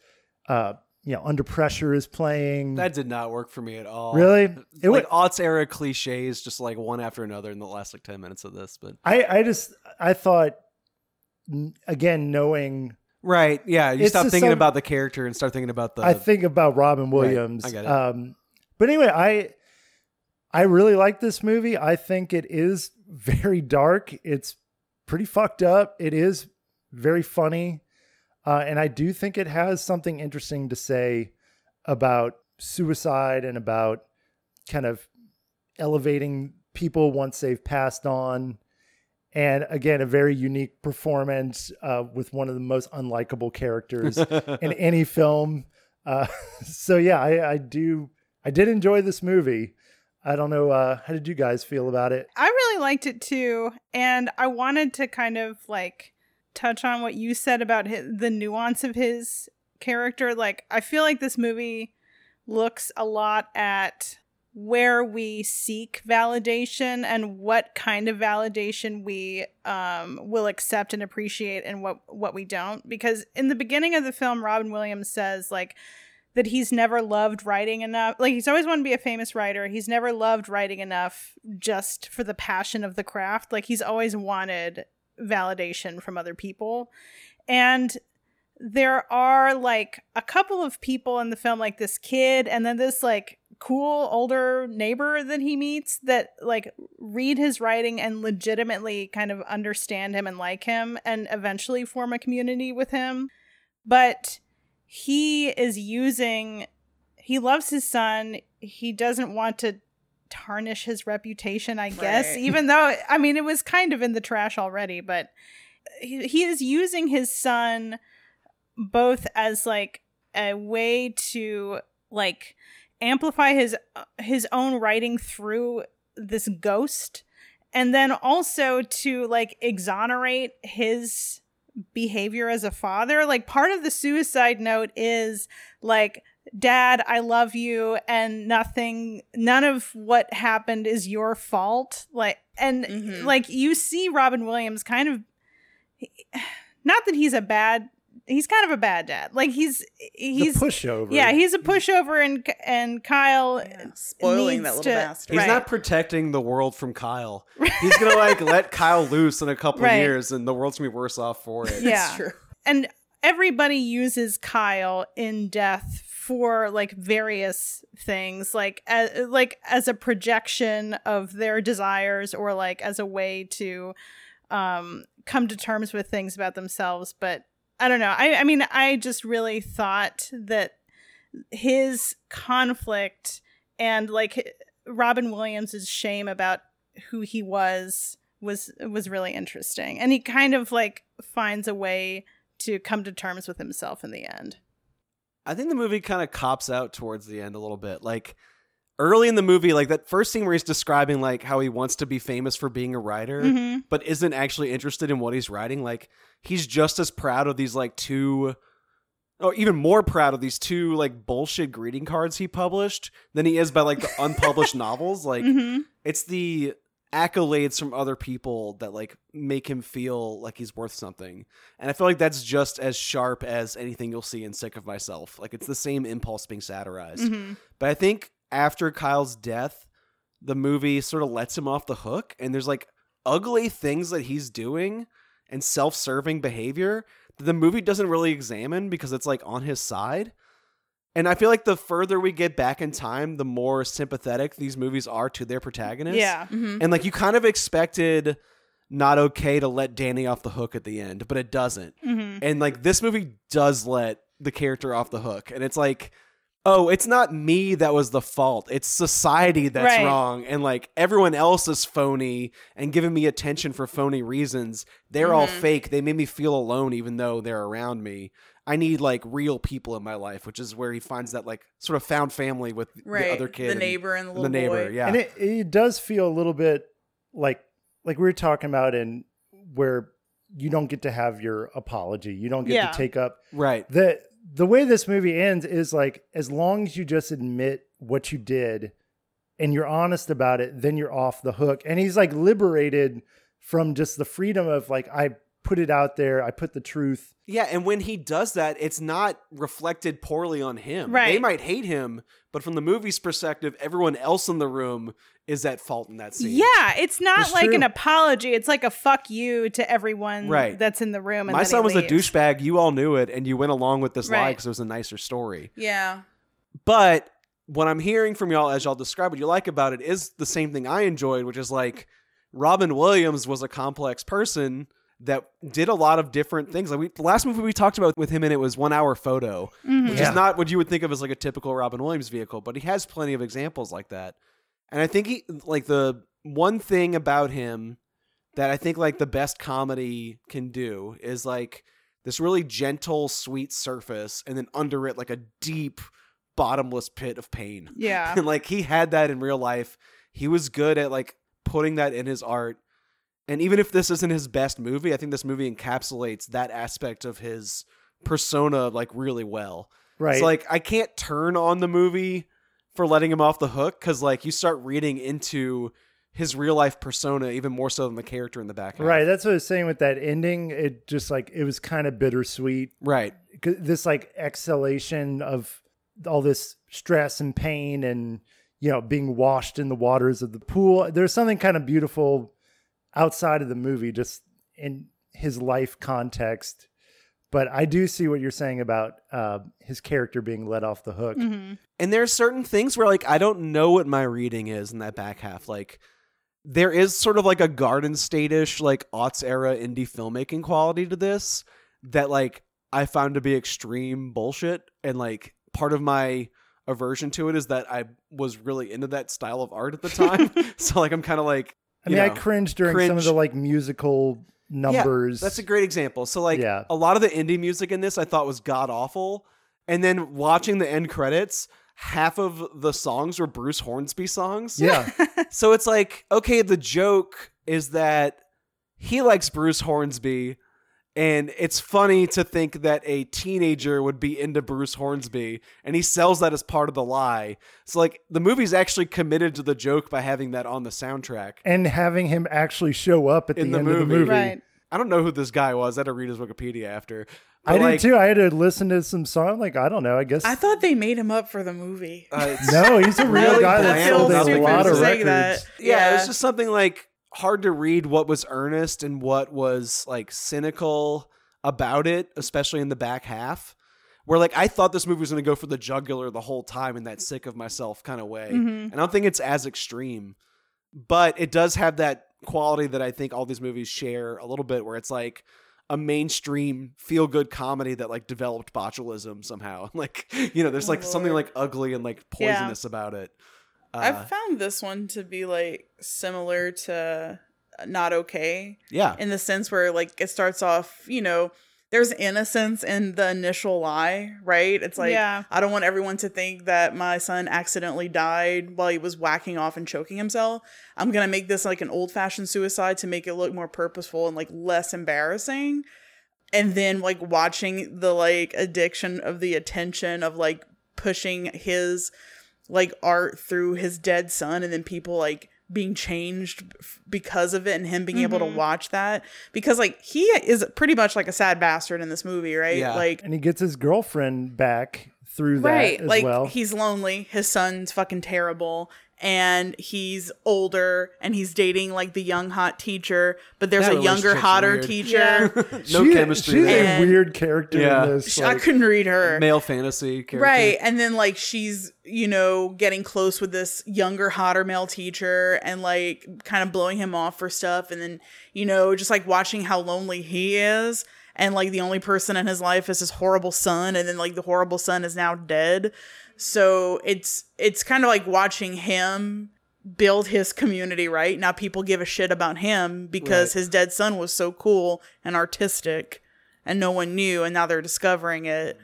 uh you know under pressure is playing That did not work for me at all. Really? It like wa- aughts era cliches, just like one after another in the last like ten minutes of this. But i i just i thought again knowing right, yeah, you stop thinking about the character and start thinking about the. i think about robin Right, williams I get it. um but anyway i i really like this movie i think it is very dark it's pretty fucked up it is very funny uh, and i do think it has something interesting to say about suicide and about kind of elevating people once they've passed on. And again a very unique performance uh, with one of the most unlikable characters in any film. Uh, so yeah I, I do i did enjoy this movie. I don't know uh, how did you guys feel about it? I really liked it too, and I wanted to kind of like touch on what you said about his, the nuance of his character. Like, I feel like this movie looks a lot at where we seek validation and what kind of validation we um, will accept and appreciate and what what we don't because in the beginning of the film robin williams says like that he's never loved writing enough. Like he's always wanted to be a famous writer. He's never loved writing enough just for the passion of the craft. Like he's always wanted validation from other people. And there are like a couple of people in the film like this kid and then this like cool older neighbor that he meets that like read his writing and legitimately kind of understand him and like him and eventually form a community with him. But he is using he loves his son he doesn't want to tarnish his reputation i guess Right. even though i mean it was kind of in the trash already but he, he is using his son both as like a way to like amplify his his own writing through this ghost and then also to like exonerate his behavior as a father like part of the suicide note is like dad i love you and nothing none of what happened is your fault like and Mhm. like you see robin williams kind of not that he's a bad he's kind of a bad dad like he's he's the pushover yeah he's a pushover and and kyle Yeah, spoiling that little to- bastard. He's Right. not protecting the world from Kyle. He's gonna like let Kyle loose in a couple Right. of years, and the world's gonna be worse off for it. Yeah. It's true. and everybody uses Kyle in death for like various things like as, like as a projection of their desires or like as a way to um come to terms with things about themselves. But I don't know. I I mean I just really thought that his conflict and like Robin Williams's shame about who he was was was really interesting. And he kind of like finds a way to come to terms with himself in the end I think the movie kind of cops out towards the end a little bit. Like early in the movie, like that first scene where he's describing like how he wants to be famous for being a writer, Mhm. but isn't actually interested in what he's writing. Like he's just as proud of these like two oh even more proud of these two like bullshit greeting cards he published than he is by like the unpublished novels. Like Mhm. it's the accolades from other people that like make him feel like he's worth something. And I feel like that's just as sharp as anything you'll see in Sick of Myself. Like it's the same impulse being satirized. Mhm. But I think after Kyle's death, the movie sort of lets him off the hook and there's like ugly things that he's doing and self-serving behavior that the movie doesn't really examine because it's like on his side. And I feel like the further we get back in time, the more sympathetic these movies are to their protagonists. yeah Mhm. And like you kind of expected not okay to let Danni off the hook at the end, but it doesn't. Mhm. And like this movie does let the character off the hook. And it's like, oh, it's not me that was the fault. It's society that's Right. wrong. And like everyone else is phony and giving me attention for phony reasons. They're all Mhm. fake. They made me feel alone even though they're around me. I need like real people in my life, which is where he finds that like sort of found family with right. the other kid, the and neighbor, and the little the neighbor. boy. Yeah, and it, it does feel a little bit like like we were talking about in where you don't get to have your apology you don't get Yeah. to take up right. the the way this movie ends is like as long as you just admit what you did and you're honest about it then you're off the hook and he's like liberated from just the freedom of like i put it out there i put the truth Yeah, and when he does that, it's not reflected poorly on him. Right. They might hate him, but from the movie's perspective, everyone else in the room is at fault in that scene. Yeah, it's not It's like true. an apology. It's like a fuck you to everyone Right. that's in the room. And My then son he was a douchebag. You all knew it, and you went along with this lie because it was a nicer story. Yeah. But what I'm hearing from y'all as y'all describe what you like about it is the same thing I enjoyed, which is like Robin Williams was a complex person that did a lot of different things. Like we, the last movie we talked about with him in it was One Hour Photo, mm-hmm. which Yeah. is not what you would think of as like a typical Robin Williams vehicle, but he has plenty of examples like that. And I think he like the one thing about him that I think like the best comedy can do is like this really gentle, sweet surface, and then under it like a deep, bottomless pit of pain. Yeah. and like he had that in real life. He was good at like putting that in his art. And even if this isn't his best movie, I think this movie encapsulates that aspect of his persona like really well. right It's like I can't turn on the movie for letting him off the hook because like you start reading into his real life persona even more so than the character in the background. right that's what i was saying with that ending it just like it was kind of bittersweet Right. this like exhalation of all this stress and pain and you know being washed in the waters of the pool there's something kind of beautiful outside of the movie just in his life context but i do see what you're saying about uh, his character being let off the hook Mhm. And are certain things where like I don't know what my reading is in that back half. Like there is sort of like a garden state-ish, like aughts era indie filmmaking quality to this that like I found to be extreme bullshit. And like part of my aversion to it is that I was really into that style of art at the time. so like I'm kind of like i you mean i know, cringed during some of the like musical numbers Yeah, that's a great example. So like Yeah. a lot of the indie music in this I thought was god awful. And then watching the end credits, half of the songs were Bruce Hornsby songs. yeah So it's like, okay, the joke is that he likes Bruce Hornsby. And it's funny to think that a teenager would be into Bruce Hornsby, and he sells that as part of the lie. So, like, the movie's actually committed to the joke by having that on the soundtrack. and having him actually show up at In the, the end of the movie. movie Right. I don't know who this guy was. I had to read his Wikipedia after. I But, did too. I had to listen to some song. Like I don't know. I guess I thought they made him up for the movie. uh, no. He's a real guy that bland, sold a lot of for records. that. yeah, it was just something like hard to read what was earnest and what was like cynical about it, especially in the back half. Where like I thought this movie was going to go for the jugular the whole time in that sick of myself kind of way, mm-hmm. and I don't think it's as extreme, but it does have that quality that I think all these movies share a little bit, where it's like a mainstream feel good comedy that like developed botulism somehow. Like you know, there's like something oh, like ugly and like Yeah. poisonous about it. Uh, I've found this one to be like similar to Not Okay yeah, in the sense where like it starts off, you know, there's innocence in the initial lie, right? It's like Yeah. I don't want everyone to think that my son accidentally died while he was whacking off and choking himself. I'm going to make this like an old-fashioned suicide to make it look more purposeful and like less embarrassing. And then like watching the like addiction of the attention of like pushing his like art through his dead son and then people like being changed because of it and him being able to mm-hmm. watch that. Because like he is pretty much like a sad bastard in this movie right? Yeah. like and he gets his girlfriend back through that right. like well. he's lonely. His son's fucking terrible and he's older and he's dating like the young hot teacher but there's That a younger hotter weird. teacher no She- chemistry She's there. a And- weird character Yeah. in this. Sh- I couldn't read her male fantasy character. Right. And then like she's, you know, getting close with this younger, hotter male teacher and like kind of blowing him off for stuff. And then, you know, just like watching how lonely he is. And like the only person in his life is his horrible son. And then like the horrible son is now dead. So it's it's kind of like watching him build his community, right? Now people give a shit about him because Right. his dead son was so cool and artistic. and no one knew, and now they're discovering it.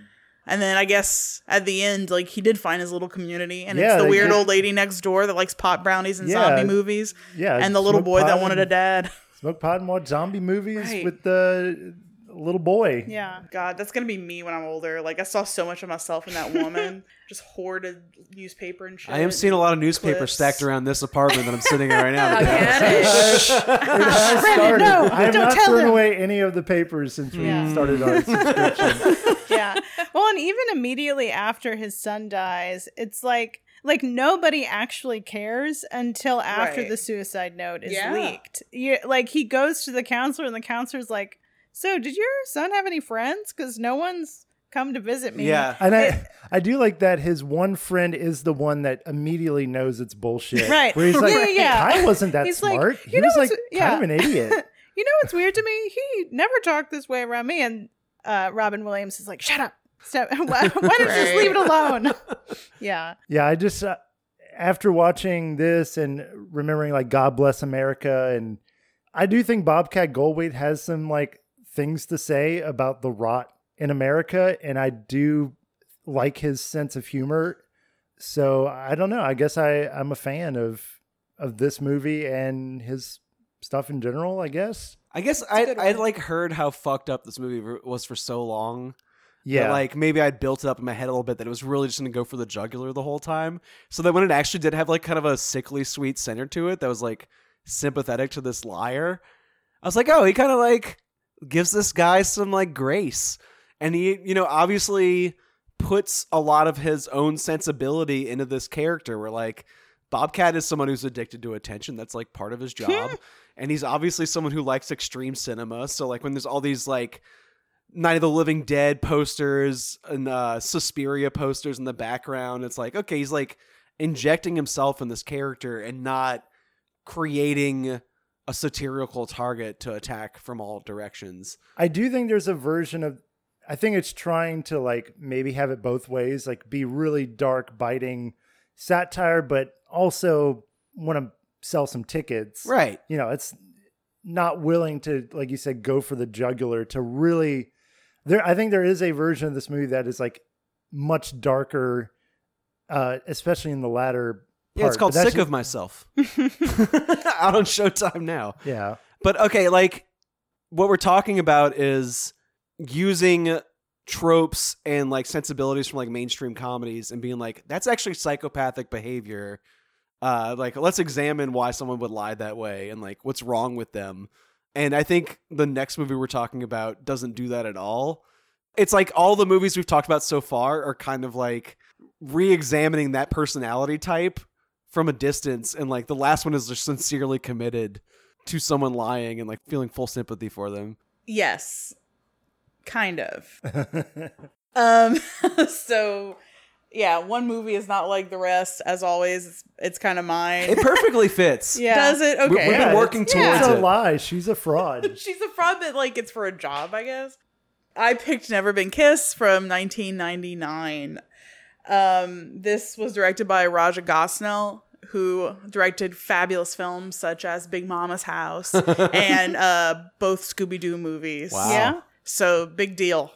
And then I guess at the end, like he did find his little community, and Yeah, it's the weird old lady next door that likes pot brownies and Yeah. zombie movies, Yeah, and the little boy that wanted a dad. Smoke pot and watch zombie movies Right. with the little boy. Yeah. God, that's gonna be me when I'm older. Like I saw so much of myself in that woman, just hoarded newspaper and shit. I am seeing a lot of newspapers clips. stacked around this apartment that I'm sitting in right now. I oh, started. no, I have don't not tell thrown him. away any of the papers since we Yeah. started our subscription. yeah. Well, and even immediately after his son dies, it's like like nobody actually cares until after Right. the suicide note is Yeah. leaked. You, like he goes to the counselor, and the counselor's like, "So, did your son have any friends? Because no one's come to visit me." yeah. And I, I do like that his one friend is the one that immediately knows it's bullshit. Right. Where he's like, Yeah, yeah. Kyle wasn't that He's smart. you he know was like what's- kind yeah. of an idiot. You know what's weird to me? He never talked this way around me. And uh, Robin Williams is like, "Shut up! Stop. Why, why don't you just leave it alone?" yeah. Yeah, I just uh, after watching this and remembering like God Bless America, and I do think Bobcat Goldthwait has some like things to say about the rot in America, and I do like his sense of humor. So I don't know. I guess I I'm a fan of of this movie and his stuff in general. I guess. I guess I I like heard how fucked up this movie was for so long. Yeah. like maybe I'd built it up in my head a little bit that it was really just gonna go for the jugular the whole time. So that when it actually did have like kind of a sickly sweet center to it, that was like sympathetic to this liar. I was like, oh, he kind of like gives this guy some like grace, and he, you know, obviously puts a lot of his own sensibility into this character. Where like Bobcat is someone who's addicted to attention. That's like part of his job. and he's obviously someone who likes extreme cinema. So like when there's all these like Night of the Living Dead posters and uh, Suspiria posters in the background, it's like okay, he's like injecting himself in this character and not creating a satirical target to attack from all directions. I do think there's a version of I think it's trying to like maybe have it both ways, like be really dark, biting satire, but also want to sell some tickets. Right. You know, it's not willing to, like you said, go for the jugular to really there I think there is a version of this movie that is like much darker, uh, especially in the latter Yeah, it's called Sick of Myself. Out on Showtime now. Yeah. But okay, like what we're talking about is using tropes and like sensibilities from like mainstream comedies and being like that's actually psychopathic behavior. Uh like let's examine why someone would lie that way and like what's wrong with them. And I think the next movie we're talking about doesn't do that at all. It's like all the movies we've talked about so far are kind of like re-examining that personality type from a distance and like the last one is just sincerely committed to someone lying and like feeling full sympathy for them. Yes, kind of. um, so yeah, one movie is not like the rest. As always, it's, it's kind of mine. It perfectly fits. Yeah. Does it? We- Okay. We've been working it's, towards it's a it. lie. She's a fraud. She's a fraud, but like it's for a job, I guess. I picked Never Been Kissed from 1999. Um, this was directed by Raja Gosnell, who directed fabulous films such as Big Momma's House and uh, both Scooby Doo movies. Wow. Yeah. So big deal.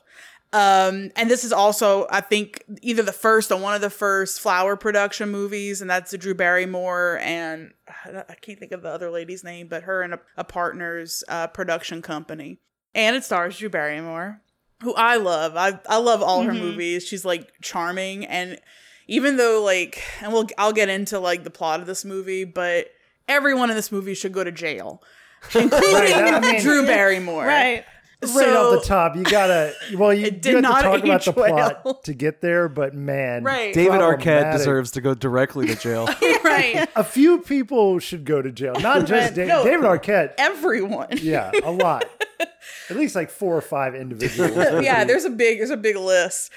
Um, and this is also, I think, either the first or one of the first flower production movies, and that's the Drew Barrymore and I can't think of the other lady's name, but her and a, a partner's uh, production company. And it stars Drew Barrymore, who I love. I I love all her mm-hmm. movies. She's like charming, and even though like, and we'll I'll get into like the plot of this movie, but everyone in this movie should go to jail, including Right, I mean- Drew Barrymore. Right. Right off the top, you gotta. Well, you It do did have not to talk about the plot well. to get there, but man, Right. David Arquette deserves to go directly to jail. right. A few people should go to jail, not just David. No. David Arquette. Everyone. Yeah, a lot. At least like four or five individuals. yeah, there's a big there's a big list.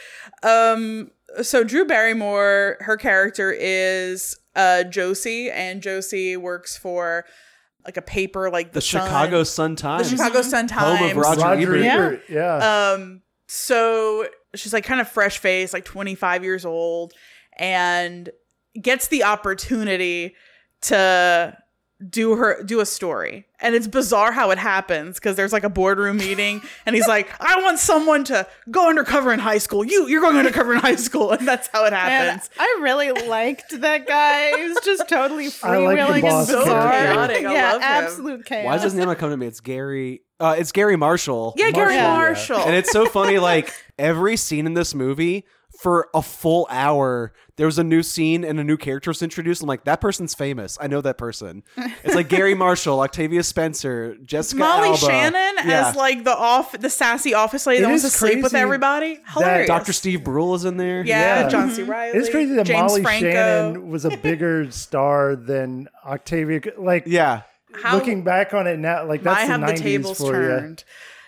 Um so Drew Barrymore, her character is uh Josie and Josie works for like a paper like the, The Sun- Chicago Sun Times, the Chicago Sun Times. Home of Roger Roger Ebert. Ebert. Yeah. Um, so she's like kind of fresh faced, like 25 years old, and gets the opportunity to do her do a story and it's bizarre how it happens because there's like a boardroom meeting and he's like i want someone to go undercover in high school you you're going undercover in high school and that's how it And happens I really liked that guy. He was just totally I like the freewheeling and boss bizarre. Chaotic. I yeah, love him. absolute chaos. Why does his name not come to me? It's Gary. Uh, it's Gary Marshall. yeah gary Marshall, yeah. marshall And it's so funny, like every scene in this movie for a full hour, there was a new scene and a new character was introduced. I'm like, that person's famous. I know that person. It's like Gary Marshall, Octavia Spencer, Jessica molly Alba. shannon Yeah. as like the off the sassy office lady It that wants to is sleep with everybody hilarious Dr. Steve Brule is in there. yeah, Yeah. john mm-hmm. c Reilly It's crazy that james Molly franco Shannon was a bigger star than Octavia. Like, Yeah. How- looking back on it now, like that's i have the, the tables for turned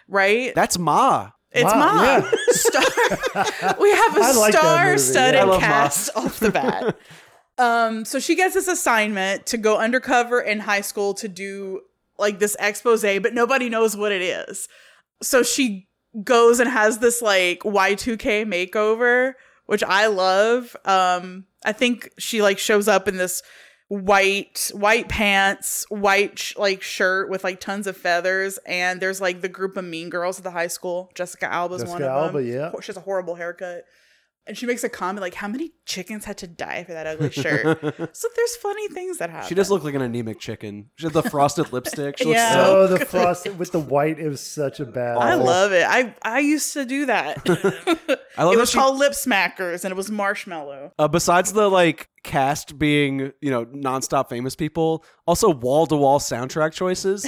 right That's Ma. It's Wow, mom. yeah. Star. we have a like star-studded yeah. I love cast off the bat. um, so she gets this assignment to go undercover in high school to do like this expose, but nobody knows what it is. So she goes and has this like Y2K makeover, which I love. Um, I think she like shows up in this white white pants white sh- like shirt with like tons of feathers and there's like the group of mean girls at the high school. Jessica alba's one Jessica of Alba, them. yeah. Hor- she has a horrible haircut and she makes a comment like how many chickens had to die for that ugly shirt so there's funny things that happen She does look like an anemic chicken. She has the frosted lipstick. She looks Yeah. so Oh, the frosted with the white. It was such a bad. I love it. I I used to do that. I love it was she- called lip smackers, and it was marshmallow. Uh, besides the like cast being, you know, nonstop famous people, also wall to wall soundtrack choices.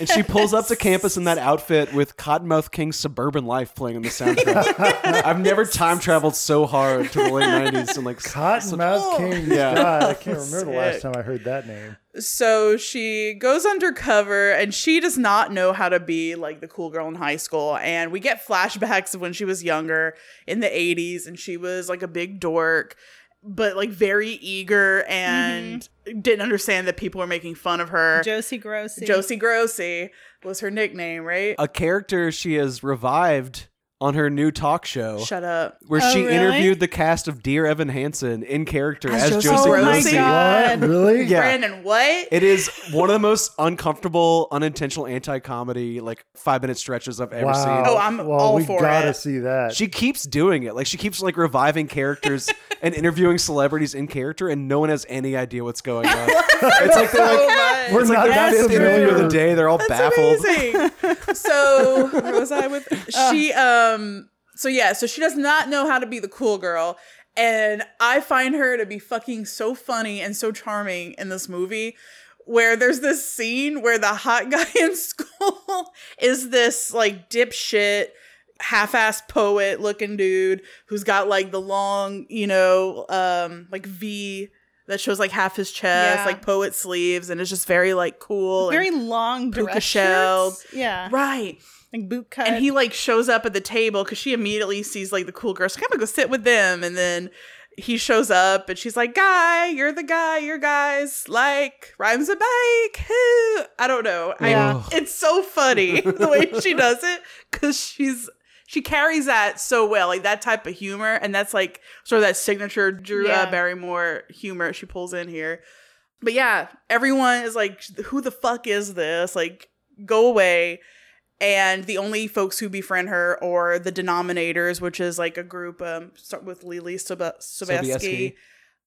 And she pulls up to campus in that outfit with Kottonmouth King's Suburban Life playing on the soundtrack. I've never time traveled so hard to the late nineties and like Kottonmouth King. Yeah. God, I can't remember the last time I heard that name. So she goes undercover and she does not know how to be like the cool girl in high school. And we get flashbacks of when she was younger in the 80s and she was like a big dork, but like very eager and mm-hmm. didn't understand that people were making fun of her. Josie Grossie. Josie Grossie was her nickname, right? a character she has revived on her new talk show. Shut up. where Oh, she really? interviewed the cast of Dear Evan Hansen in character As as, Josie Josie Oh my Grossie. Grossie. God. What? Really? Yeah. Brandon, what? It is one of the most uncomfortable, unintentional anti-comedy like five minute stretches I've ever Wow. seen. Oh, I'm well, all we for gotta it. see that. She keeps doing it. Like she keeps like reviving characters and interviewing celebrities in character, and no one has any idea what's going on. it's like they're so like much. We're it's like not the that fifth interview the day. They're all That's baffled. so where was I with she um so yeah, so she does not know how to be the cool girl. And I find her to be fucking so funny and so charming in this movie. Where there's this scene where the hot guy in school is this like dipshit, half-ass poet looking dude who's got like the long, you know, um, like V that shows like half his chest, Yeah. like poet sleeves, and it's just very like cool. and- Very long puka shirts. Yeah. Right. Like boot cut. And he like shows up at the table because she immediately sees like the cool girls. Like, I'm gonna go sit with them. And then he shows up and she's like, Guy, you're the guy, your guys like rhymes a bike. Who I don't know. I, it's so funny the way she does it because she's she carries that so well, like that type of humor, and that's like sort of that signature Drew Yeah. uh, Barrymore humor she pulls in here. But yeah, everyone is like, who the fuck is this? Like, go away. And the only folks who befriend her are the denominators, which is like a group um start with Leelee Sob- Sobieski.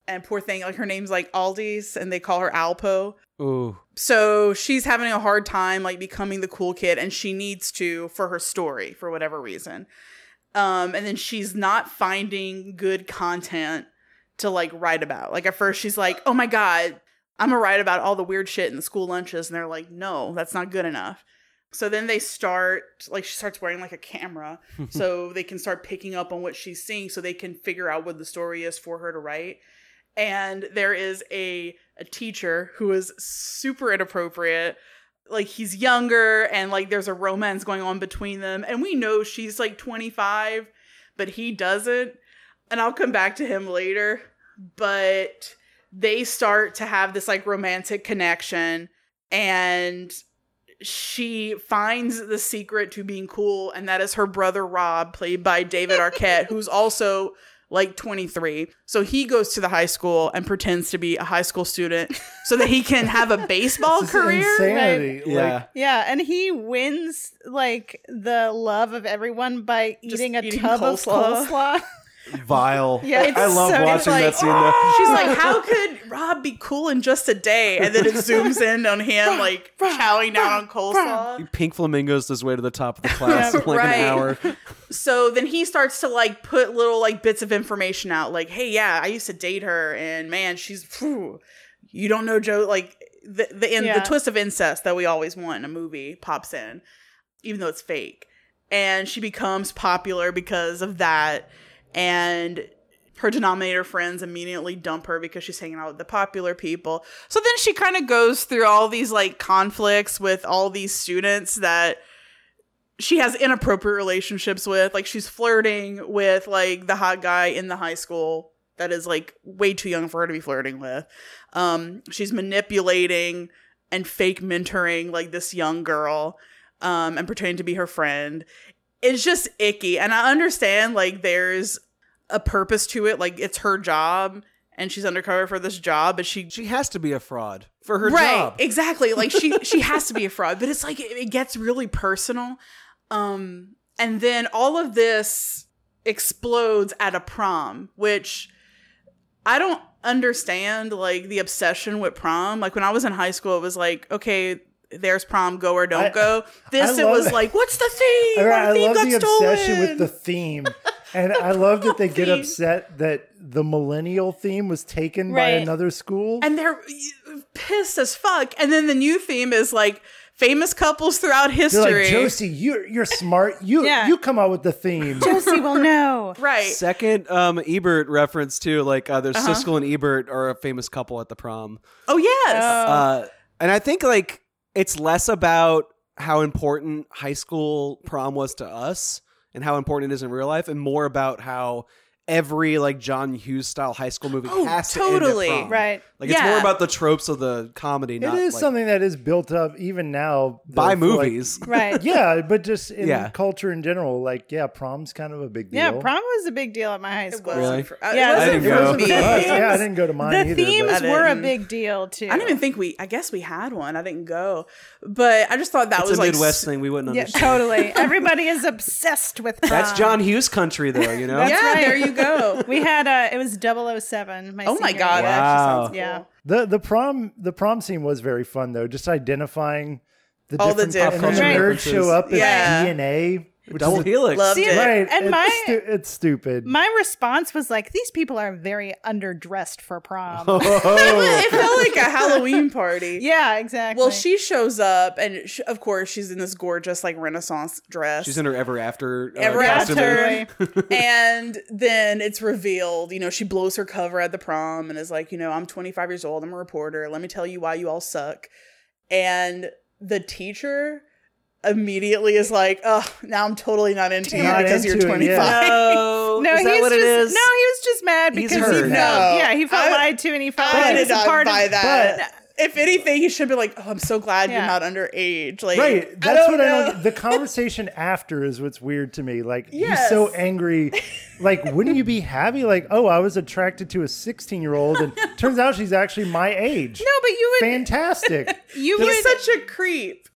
And poor thing, like her name's like Aldi's, and they call her Alpo. Ooh. So she's having a hard time like becoming the cool kid, and she needs to for her story for whatever reason. Um, and then she's not finding good content to like write about. Like at first she's like, "Oh my god, I'm gonna write about all the weird shit in the school lunches," and they're like, "No, that's not good enough." So then they start like she starts wearing like a camera so they can start picking up on what she's seeing so they can figure out what the story is for her to write. And there is a a teacher who is super inappropriate. Like he's younger and like there's a romance going on between them and we know she's like 25 but he doesn't. And I'll come back to him later, but they start to have this like romantic connection and she finds the secret to being cool, and that is her brother Rob, played by David Arquette, who's also like 23. So he goes to the high school and pretends to be a high school student so that he can have a baseball career. insanity. Yeah. Like, Yeah, and he wins like the love of everyone by eating a eating tub coleslaw. of coleslaw. Vile. Yeah, it's I love so- watching like, that scene though. She's like, how could Rob be cool in just a day? And then it zooms in on him like chowing down on coleslaw. Pink flamingos his way to the top of the class in like right. an hour. So then he starts to like put little like bits of information out, like, "Hey, yeah, I used to date her, and man, she's phew, you don't know Joe." Like the the in, Yeah. the twist of incest that we always want in a movie pops in, even though it's fake, and she becomes popular because of that, and her denominator friends immediately dump her because she's hanging out with the popular people. So then she kind of goes through all these like conflicts with all these students that she has inappropriate relationships with. Like she's flirting with like the hot guy in the high school that is like way too young for her to be flirting with. Um, she's manipulating and fake mentoring like this young girl um, and pretending to be her friend. It's just icky. And I understand like there's a purpose to it. Like it's her job and she's undercover for this job, but she She has to be a fraud for her right job. exactly like she she has to be a fraud but it's like it, it gets really personal um and then all of this explodes at a prom which i don't understand like the obsession with prom like when i was in high school it was like okay there's prom go or don't I- go this I it was that. like what's the theme I, Our I theme love got the obsession stolen. with the theme. And I love that they get Theme. upset that the millennial theme was taken by another school. and they're pissed as fuck and then the new theme is like famous couples throughout They're history like, Josie, you're you're smart. You Yeah. you come out with the theme. Josie will know. right Second um Ebert reference too, like uh, there's Uh-huh. Siskel and Ebert are a famous couple at the prom. oh yes Uh, and I think like it's less about how important high school prom was to us and how important it is in real life, and more about how every like John Hughes style high school movie Oh, has totally. to end at prom. Right. Like it's more about the tropes of the comedy, It not is like, something that is built up even now by though, for, like- movies. Right. yeah, but just in Yeah. culture in general, like yeah, prom's kind of a big deal. Yeah, prom was a big deal at my high school. Really? for- uh, Yeah, it I wasn't didn't It go. wasn't me. for us. Yeah, I didn't go to mine the either. themes but- were a big deal too. I don't even think we. I guess we had one. I didn't go, but I just thought that It's was a like Midwest s- thing we wouldn't Yeah, understand. totally. Everybody is obsessed with prom. That's John Hughes country, though. You know. That's yeah, right. there you go. We had uh it was 007. My oh my god, year. Wow. sounds cool. Yeah. The the prom the prom scene was very fun though. Just identifying the All the different and then the different nerds references. show up as Yeah. DNA, which Double is helix. Loved See, it. right. And it's, my- stu- it's stupid. My response was like, these people are very underdressed for prom. it felt like a Halloween party. yeah, exactly. Well, she shows up, and sh- of course, she's in this gorgeous like Renaissance dress. She's in her ever after. Uh, Ever costume. After. and then it's revealed, you know, she blows her cover at the prom and is like, you know, I'm 25 years old. I'm a reporter. Let me tell you why you all suck. And the teacher immediately is like, oh, now I'm totally not into you Not because you're into it, 25. yeah. No, no, is he's that what just, it is? No, he was just mad He's because he hurt. felt, No. yeah, he felt I- lied to and he felt I like did this is part buy of that. if anything, he should be like, oh, I'm so glad Yeah. you're not underage. Like, Right. I That's don't what know. I don't. The conversation after is what's weird to me. Like he's so angry. Like, wouldn't you be happy? Like, oh, I was attracted to a 16 year old, and turns out she's actually my age. No, but you would Fantastic. you would He's such a creep.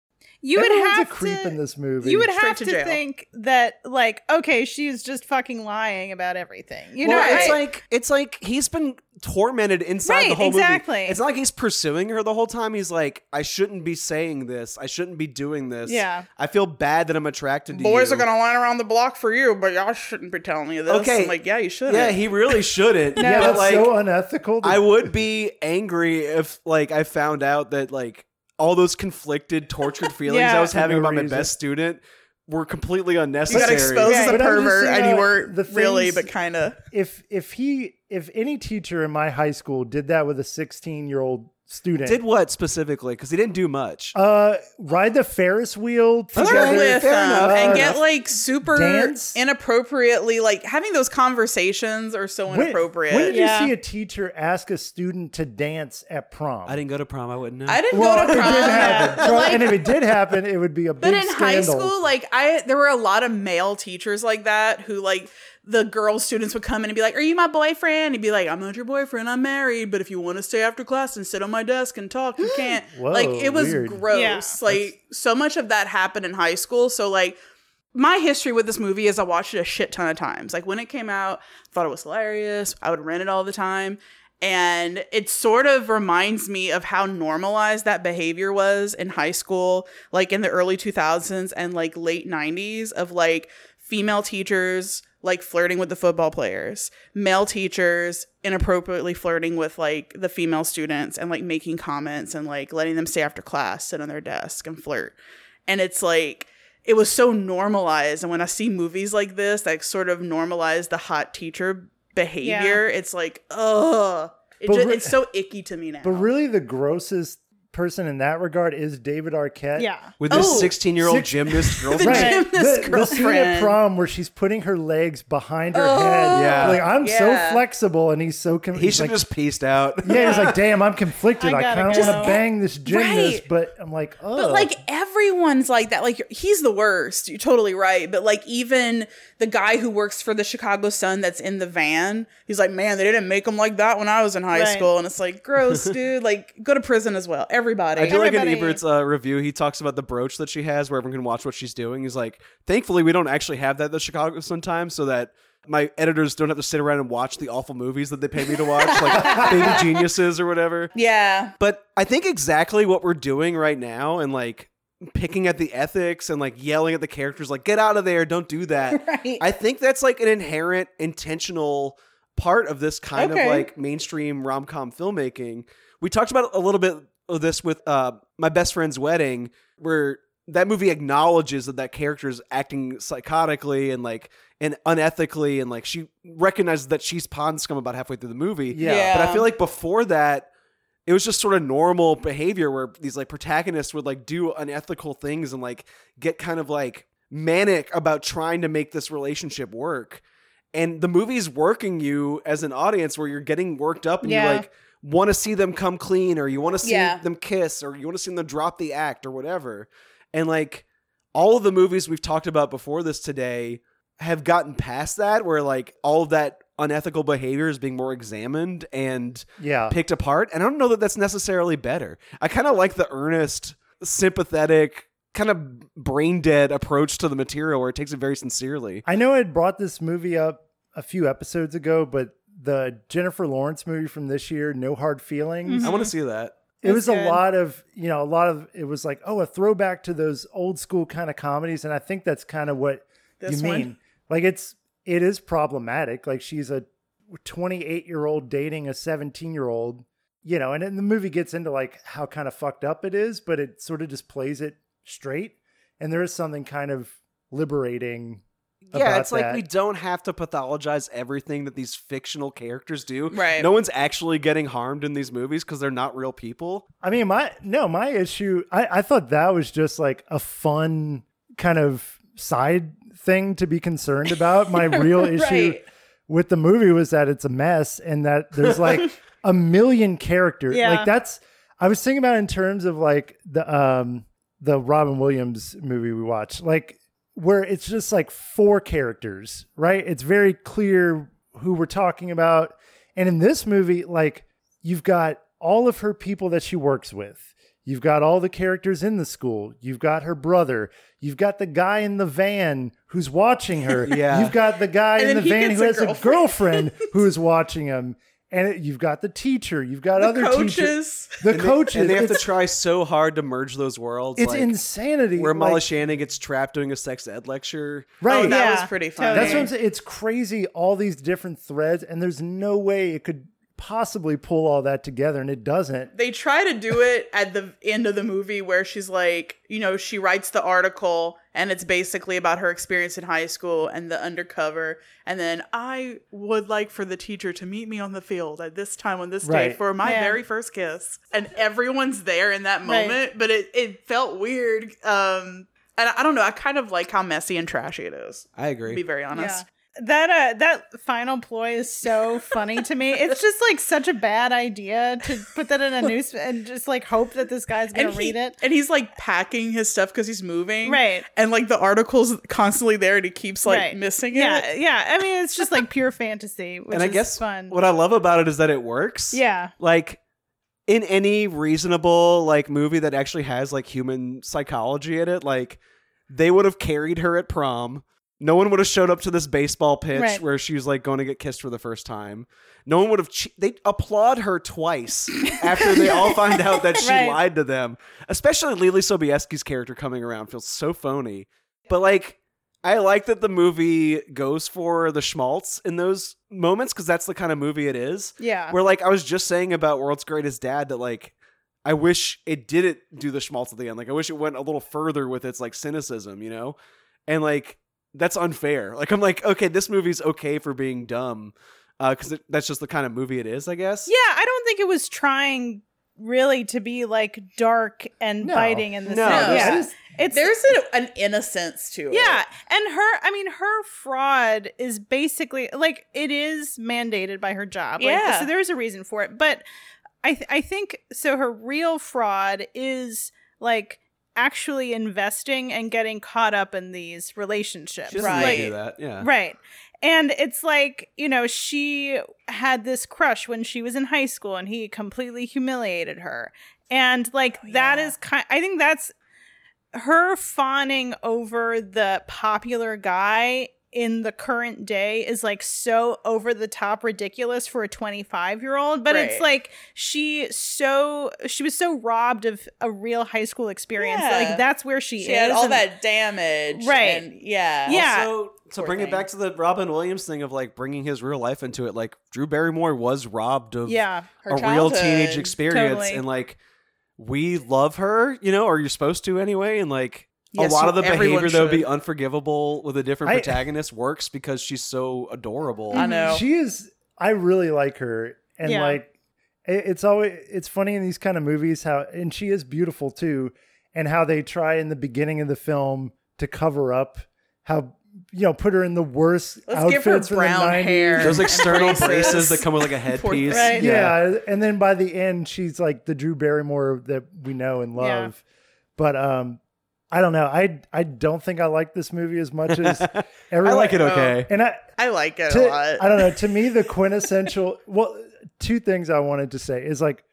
You would have a creep to in this movie. you would Straight have to to, think that like okay she's just fucking lying about everything you know it's I- like it's like he's been tormented inside Right, the whole exactly. movie. It's not like he's pursuing her the whole time. He's like, I shouldn't be saying this. I shouldn't be doing this. Yeah. I feel bad that I'm attracted to you. Boys you. are gonna line around the block for you, but y'all shouldn't be telling me this. Okay. I'm like, yeah, you should. Yeah, he really shouldn't. yeah, that's like, so unethical. I would be angry if like I found out that like all those conflicted, tortured feelings Yeah. I was having no about my best student were completely unnecessary. You unnecessary. got exposed Yeah. as a But I'm pervert, saying, and you weren't the really, but kind of. if if he if any teacher in my high school did that with a 16 year old student, Did what specifically? Because he didn't do much. uh, ride the Ferris wheel flirt together. with fair them enough, and get like super Dance? inappropriately like having those conversations are so inappropriate. When, did Yeah. you see a teacher ask a student to dance at prom? I didn't go to prom. I wouldn't know. I didn't Well, go to it prom, did happen. like, and if it did happen, it would be a but big in scandal. high school, like I, there were a lot of male teachers like that who like the girl students would come in and be like, Are you my boyfriend? He'd be like, I'm not your boyfriend, I'm married, but if you want to stay after class and sit on my desk and talk, you can't. Whoa, like it was weird. gross. Yeah. like so much of that happened in high school. So like my history with this movie is I watched it a shit ton of times. Like when it came out, I thought it was hilarious. I would rent it all the time. And it sort of reminds me of how normalized that behavior was in high school, like in the early 2000s and like late 90s, of like female teachers like flirting with the football players, male teachers inappropriately flirting with like the female students and like making comments and like letting them stay after class, sit on their desk and flirt. And it's like, it was so normalized. And when I see movies like this that sort of normalize the hot teacher behavior, it's like, ugh. It just, re- it's so icky to me now. But really, the grossest person in that regard is David Arquette. Yeah. With this Oh, 16 year old six- gymnast The girlfriend. Right. gymnast the, the scene at prom where she's putting her legs behind her Oh, head. Yeah. Like, I'm yeah. so flexible, and he's so. Com- He he's should like, just pieced out. Yeah, he's like, damn, I'm conflicted. I I, kind of want to bang this gymnast, Right. but I'm like, oh. But like everyone's like that. Like he's the worst. You're totally right. But like even the guy who works for the Chicago Sun that's in the van, he's like, man, they didn't make him like that when I was in high Right. school. And it's like, gross, dude. Like go to prison as well. Everybody. I do like in Ebert's uh, review, he talks about the brooch that she has where everyone can watch what she's doing. He's like, thankfully, we don't actually have that at the Chicago Sun Times so that my editors don't have to sit around and watch the awful movies that they pay me to watch, like Baby Geniuses or whatever. yeah. But I think exactly what we're doing right now and like picking at the ethics and like yelling at the characters, like, get out of there, don't do that. Right. I think that's like an inherent intentional part of this kind Okay. of like mainstream rom com filmmaking. We talked about a little bit this with uh, my best friend's wedding, where that movie acknowledges that that character is acting psychotically and like and unethically, and like she recognizes that she's pond scum about halfway through the movie. Yeah. Yeah. But I feel like before that, it was just sort of normal behavior where these like protagonists would like do unethical things and like get kind of like manic about trying to make this relationship work. And the movie's working you as an audience where you're getting worked up and Yeah. you like want to see them come clean or you want to see Yeah. them kiss or you want to see them drop the act or whatever. And like all of the movies we've talked about before this today have gotten past that where like all of that unethical behavior is being more examined and yeah. picked apart. And I don't know that that's necessarily better. I kind of like the earnest, sympathetic, kind of brain dead approach to the material where it takes it very sincerely. I know I had brought this movie up a few episodes ago, but the Jennifer Lawrence movie from this year, No Hard Feelings, I want to see that. it was That's a lot of, you know, a lot of, it was like, oh, a throwback to those old school kind of comedies. And I think that's kind of what This you one? mean. Like it's, it is problematic. Like she's a 28 year old dating a 17 year old, you know, and then the movie gets into like how kind of fucked up it is, but it sort of just plays it straight. And there is something kind of liberating. Yeah, about it's like that. we don't have to pathologize everything that these fictional characters do. Right. No one's actually getting harmed in these movies because they're not real people. I mean, my no, my issue. I, I thought that was just like a fun kind of side thing to be concerned about. My real issue Right. with the movie was that it's a mess and that there's like a million characters. Yeah. Like that's. I was thinking about it in terms of like the um the Robin Williams movie we watched, like where it's just like four characters, right? It's very clear who we're talking about. And in this movie, like you've got all of her people that she works with. You've got all the characters in the school. You've got her brother. You've got the guy in the van who's watching her. Yeah. You've got the guy And in the van who a has a girlfriend. girlfriend who's watching him. And it, you've got the teacher. You've got The other teachers. coaches. The And they- coaches. and they have to try so hard to merge those worlds. It's like, insanity. Where Molly like- Shannon gets trapped doing a sex ed lecture. right. Oh, that Yeah, was pretty funny. totally. That's what I'm saying. It's crazy, all these different threads, and there's no way it could possibly pull all that together, and it doesn't. they try to do it at the end of the movie where she's like, you know, she writes the article and it's basically about her experience in high school and the undercover. And then I would like for the teacher to meet me on the field at this time on this day for my Yeah. very first kiss. And everyone's there in that Right. moment, but it, it felt weird. Um, and I don't know. I kind of like how messy and trashy it is. I agree. To agree. be very honest. That uh that final ploy is so funny to me. It's just like such a bad idea to put that in a news and just like hope that this guy's gonna and read it. and he's like packing his stuff because he's moving, Right. And like the article's constantly there, and he keeps like Right. missing it. Yeah, yeah. I mean, it's just like pure fantasy, which and I is guess fun. what I love about it is that it works. yeah, Like in any reasonable like movie that actually has like human psychology in it, like they would have carried her at prom. No one would have showed up to this baseball pitch Right. where she was like going to get kissed for the first time. No one would have. Che- they applaud her twice after they all find out that she Right. lied to them. Especially Leelee Sobieski's character coming around feels so phony. But like, I like that the movie goes for the schmaltz in those moments because that's the kind of movie it is. yeah. Where like I was just saying about World's Greatest Dad that like I wish it didn't do the schmaltz at the end. Like I wish it went a little further with its like cynicism, you know? And like that's unfair. Like I'm like, okay, this movie's okay for being dumb. Uh, because that's just the kind of movie it is, I guess. Yeah, I don't think it was trying really to be like dark and No. biting in the No, sense. there's- Yeah. I just- it's There's a, an innocence to it. yeah, and her, I mean, her fraud is basically like it is mandated by her job. Like, Yeah. so there's a reason for it, but I, th- I think so. Her real fraud is like actually investing and getting caught up in these relationships. She Right. Like, do that. Yeah. Right. And it's like, you know, she had this crush when she was in high school and he completely humiliated her. And like oh, that yeah. is kind I think that's her fawning over the popular guy in the current day is like so over the top ridiculous for a 25 year old but it's like she so she was so robbed of a real high school experience Yeah. like that's where she, She is had all and- that damage. Right. And yeah. Yeah. Also, to Poor bring thing. it back to the Robin Williams thing of like bringing his real life into it, like Drew Barrymore was robbed of yeah Her a real teenage experience, Totally. and like we love her, you know, or you're supposed to anyway, and like Yes, a lot of the behavior that would be unforgivable with a different I- protagonist works because she's so adorable. I know. She is. I really like her, and Yeah. like it, it's always it's funny in these kind of movies how and she is beautiful too, and how they try in the beginning of the film to cover up how you know put her in the worst Let's give her outfits from the brown 90s. hair. Those external Braces. braces that come with like a headpiece. thing. Right. Yeah. and then by the end, she's like the Drew Barrymore that we know and love. Yeah. But um, I don't know. I I don't think I like this movie as much as everyone. I everyone. like it okay. And I, I like it to- a lot. I don't know. To me, the quintessential. Well, two things I wanted to say is like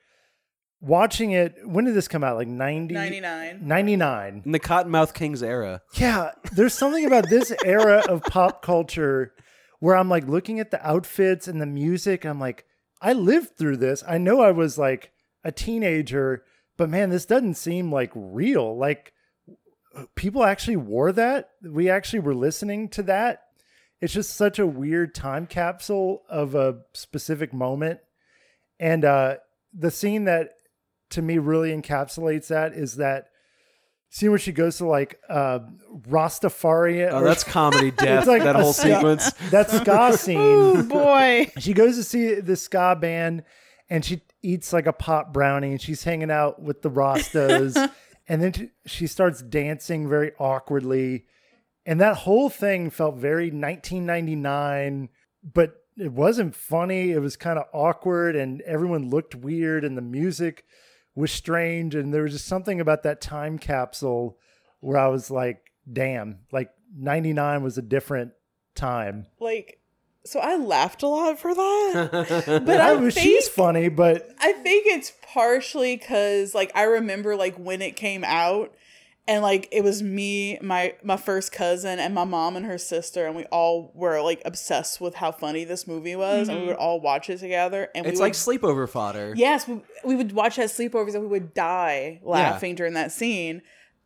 watching it. When did this come out? Like 90, 99. 99. In the Kottonmouth Kings era. Yeah, there's something about this era of pop culture where I'm like looking at the outfits and the music. I'm like, I lived through this. I know I was like a teenager, but man, this doesn't seem like real. Like people actually wore that. We actually were listening to that. It's just such a weird time capsule of a specific moment. And uh, the scene that to me really encapsulates that is that scene where she goes to like uh, Rastafari. Oh, or- that's comedy death. like that whole ska- sequence. that ska scene. oh boy She goes to see the ska band and she eats like a pop brownie and she's hanging out with the Rastas. and then she- starts dancing very awkwardly. And that whole thing felt very 1999, but it wasn't funny. It was kind of awkward and everyone looked weird and the music was strange. And there was just something about that time capsule where I was like, damn, like 99 was a different time. Like, so I laughed a lot for that. but I I think, she's funny, but I think it's partially because, like, I remember, like, when it came out, and like it was me, my my first cousin, and my mom and her sister, and we all were like obsessed with how funny this movie was, and we would mm-hmm. all watch it together. And it's we like would, sleepover fodder. yes, we, we would watch at sleepovers, and we would die laughing during that scene.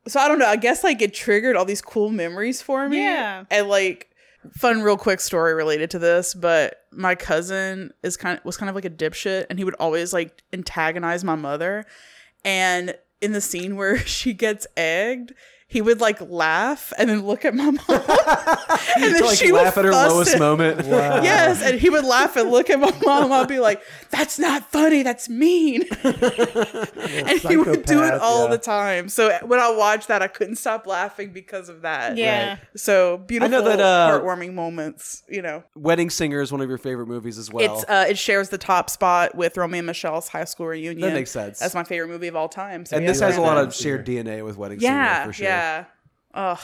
So I don't know. I guess like it triggered all these cool memories for me. Yeah. and like fun real quick story related to this but my cousin is kind of was kind of like a dipshit and he would always like antagonize my mother. And in the scene where she gets egged he would like laugh and then look at my mom, and then To, like she would laugh at her lowest and- moment. Yes, and he would laugh and look at my mom. I'd be like, "That's not funny. That's mean." and he would do it all yeah. the time. So when I watched that, I couldn't stop laughing because of that. Yeah. So beautiful, that, uh, heartwarming moments. You know, Wedding Singer is one of your favorite movies as well. it's uh, it shares the top spot with Romy and Michele's high school reunion. That makes sense. That's my favorite movie of all time. So and yeah, this has a lot of shared DNA with Wedding yeah, Singer for sure. yeah. Ugh,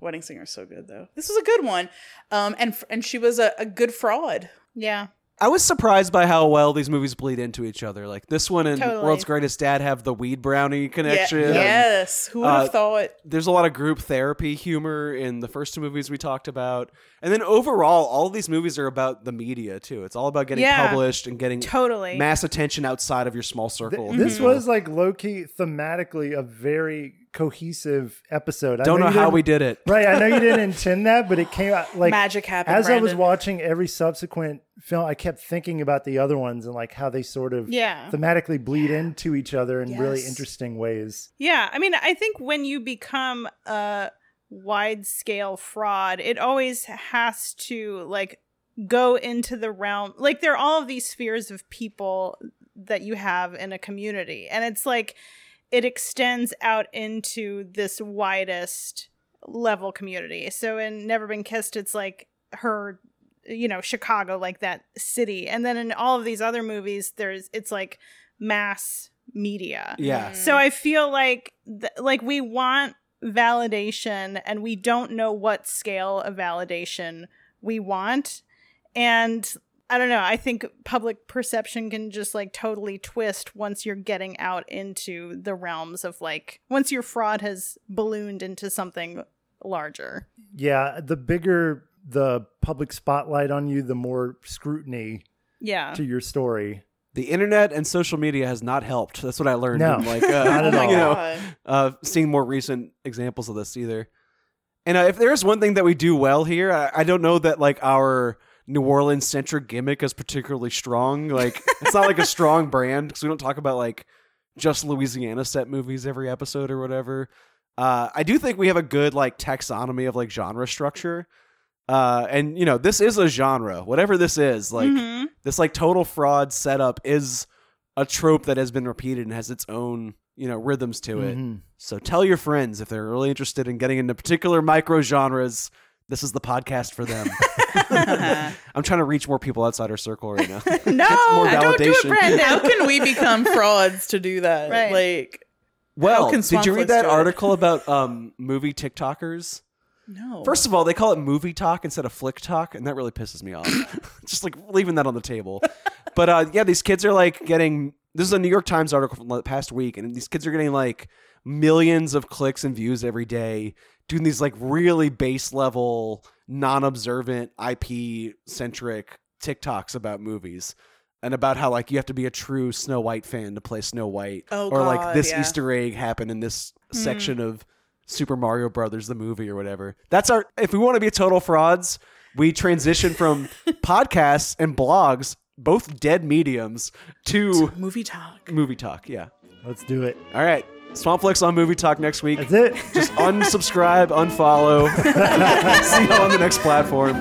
Wedding Singer is so good though. This was a good one, um, and and she was a, a good fraud. Yeah. I was surprised by how well these movies bleed into each other. Like this one and Totally. World's Greatest Dad have the weed brownie Yeah, connection. yes, who would have Uh, thought? There's a lot of group therapy humor in the first two movies we talked about. And then overall, all of these movies are about the media too. It's all about getting Yeah. published and getting Totally. mass attention outside of your small circle. of This people. was like low key thematically a very cohesive episode. I Don't know you how we did it. Right, I know you didn't intend that, but it came out like Magic happened, As I was watching every subsequent film, I kept thinking about the other ones and like how they sort of Yeah. thematically bleed into each other in really interesting ways. Yeah, I mean, I think when you become a wide scale fraud, it always has to like go into the realm. Like there are all of these spheres of people that you have in a community, and it's like it extends out into this widest level community. So in Never Been Kissed, it's like her you know chicago like that city and then in all of these other movies there's it's like mass media Yeah. Mm. so I feel like th- like we want validation and we don't know what scale of validation we want and I don't know I think public perception can just like totally twist once you're getting out into the realms of like once your fraud has ballooned into something larger. Yeah, the bigger the public spotlight on you, the more scrutiny Yeah. to your story. The internet and social media has not helped. That's what I learned. No, in, like, uh, not at all. You know, uh, seeing more recent examples of this either. And uh, if there's one thing that we do well here, I, I don't know that like our New Orleans centric gimmick is particularly strong. Like it's not like a strong brand because we don't talk about like just Louisiana set movies every episode or whatever. Uh, I do think we have a good like taxonomy of like genre structure. Uh, and you know, this is a genre, whatever this is, like Mhm. this like total fraud setup is a trope that has been repeated and has its own, you know, rhythms to it. Mhm. So tell your friends if they're really interested in getting into particular micro genres. This is the podcast for them. I'm trying to reach more people outside our circle right now. No, more don't do it, validation. Brandon. How can we become frauds to do that? Right. Like, Well, can did you read that do it? article about um, movie TikTokers? no. First of all, they call it movie talk instead of flick talk, and that really pisses me off. Just like leaving that on the table. But uh, yeah, these kids are like getting. This is a New York Times article from the past week, and these kids are getting like millions of clicks and views every day, doing these like really base level, non-observant, IP centric TikToks about movies. And about how like you have to be a true Snow White fan to play Snow White, Oh, or like God, this yeah. Easter egg happened in this hmm. section of Super Mario Brothers the movie or whatever. That's our if we want to be total frauds, we transition from podcasts and blogs, both dead mediums, to movie talk. movie talk. Yeah. Let's do it. All right. Swampflix on movie talk next week. That's it. Just unsubscribe, unfollow. See you on the next platform.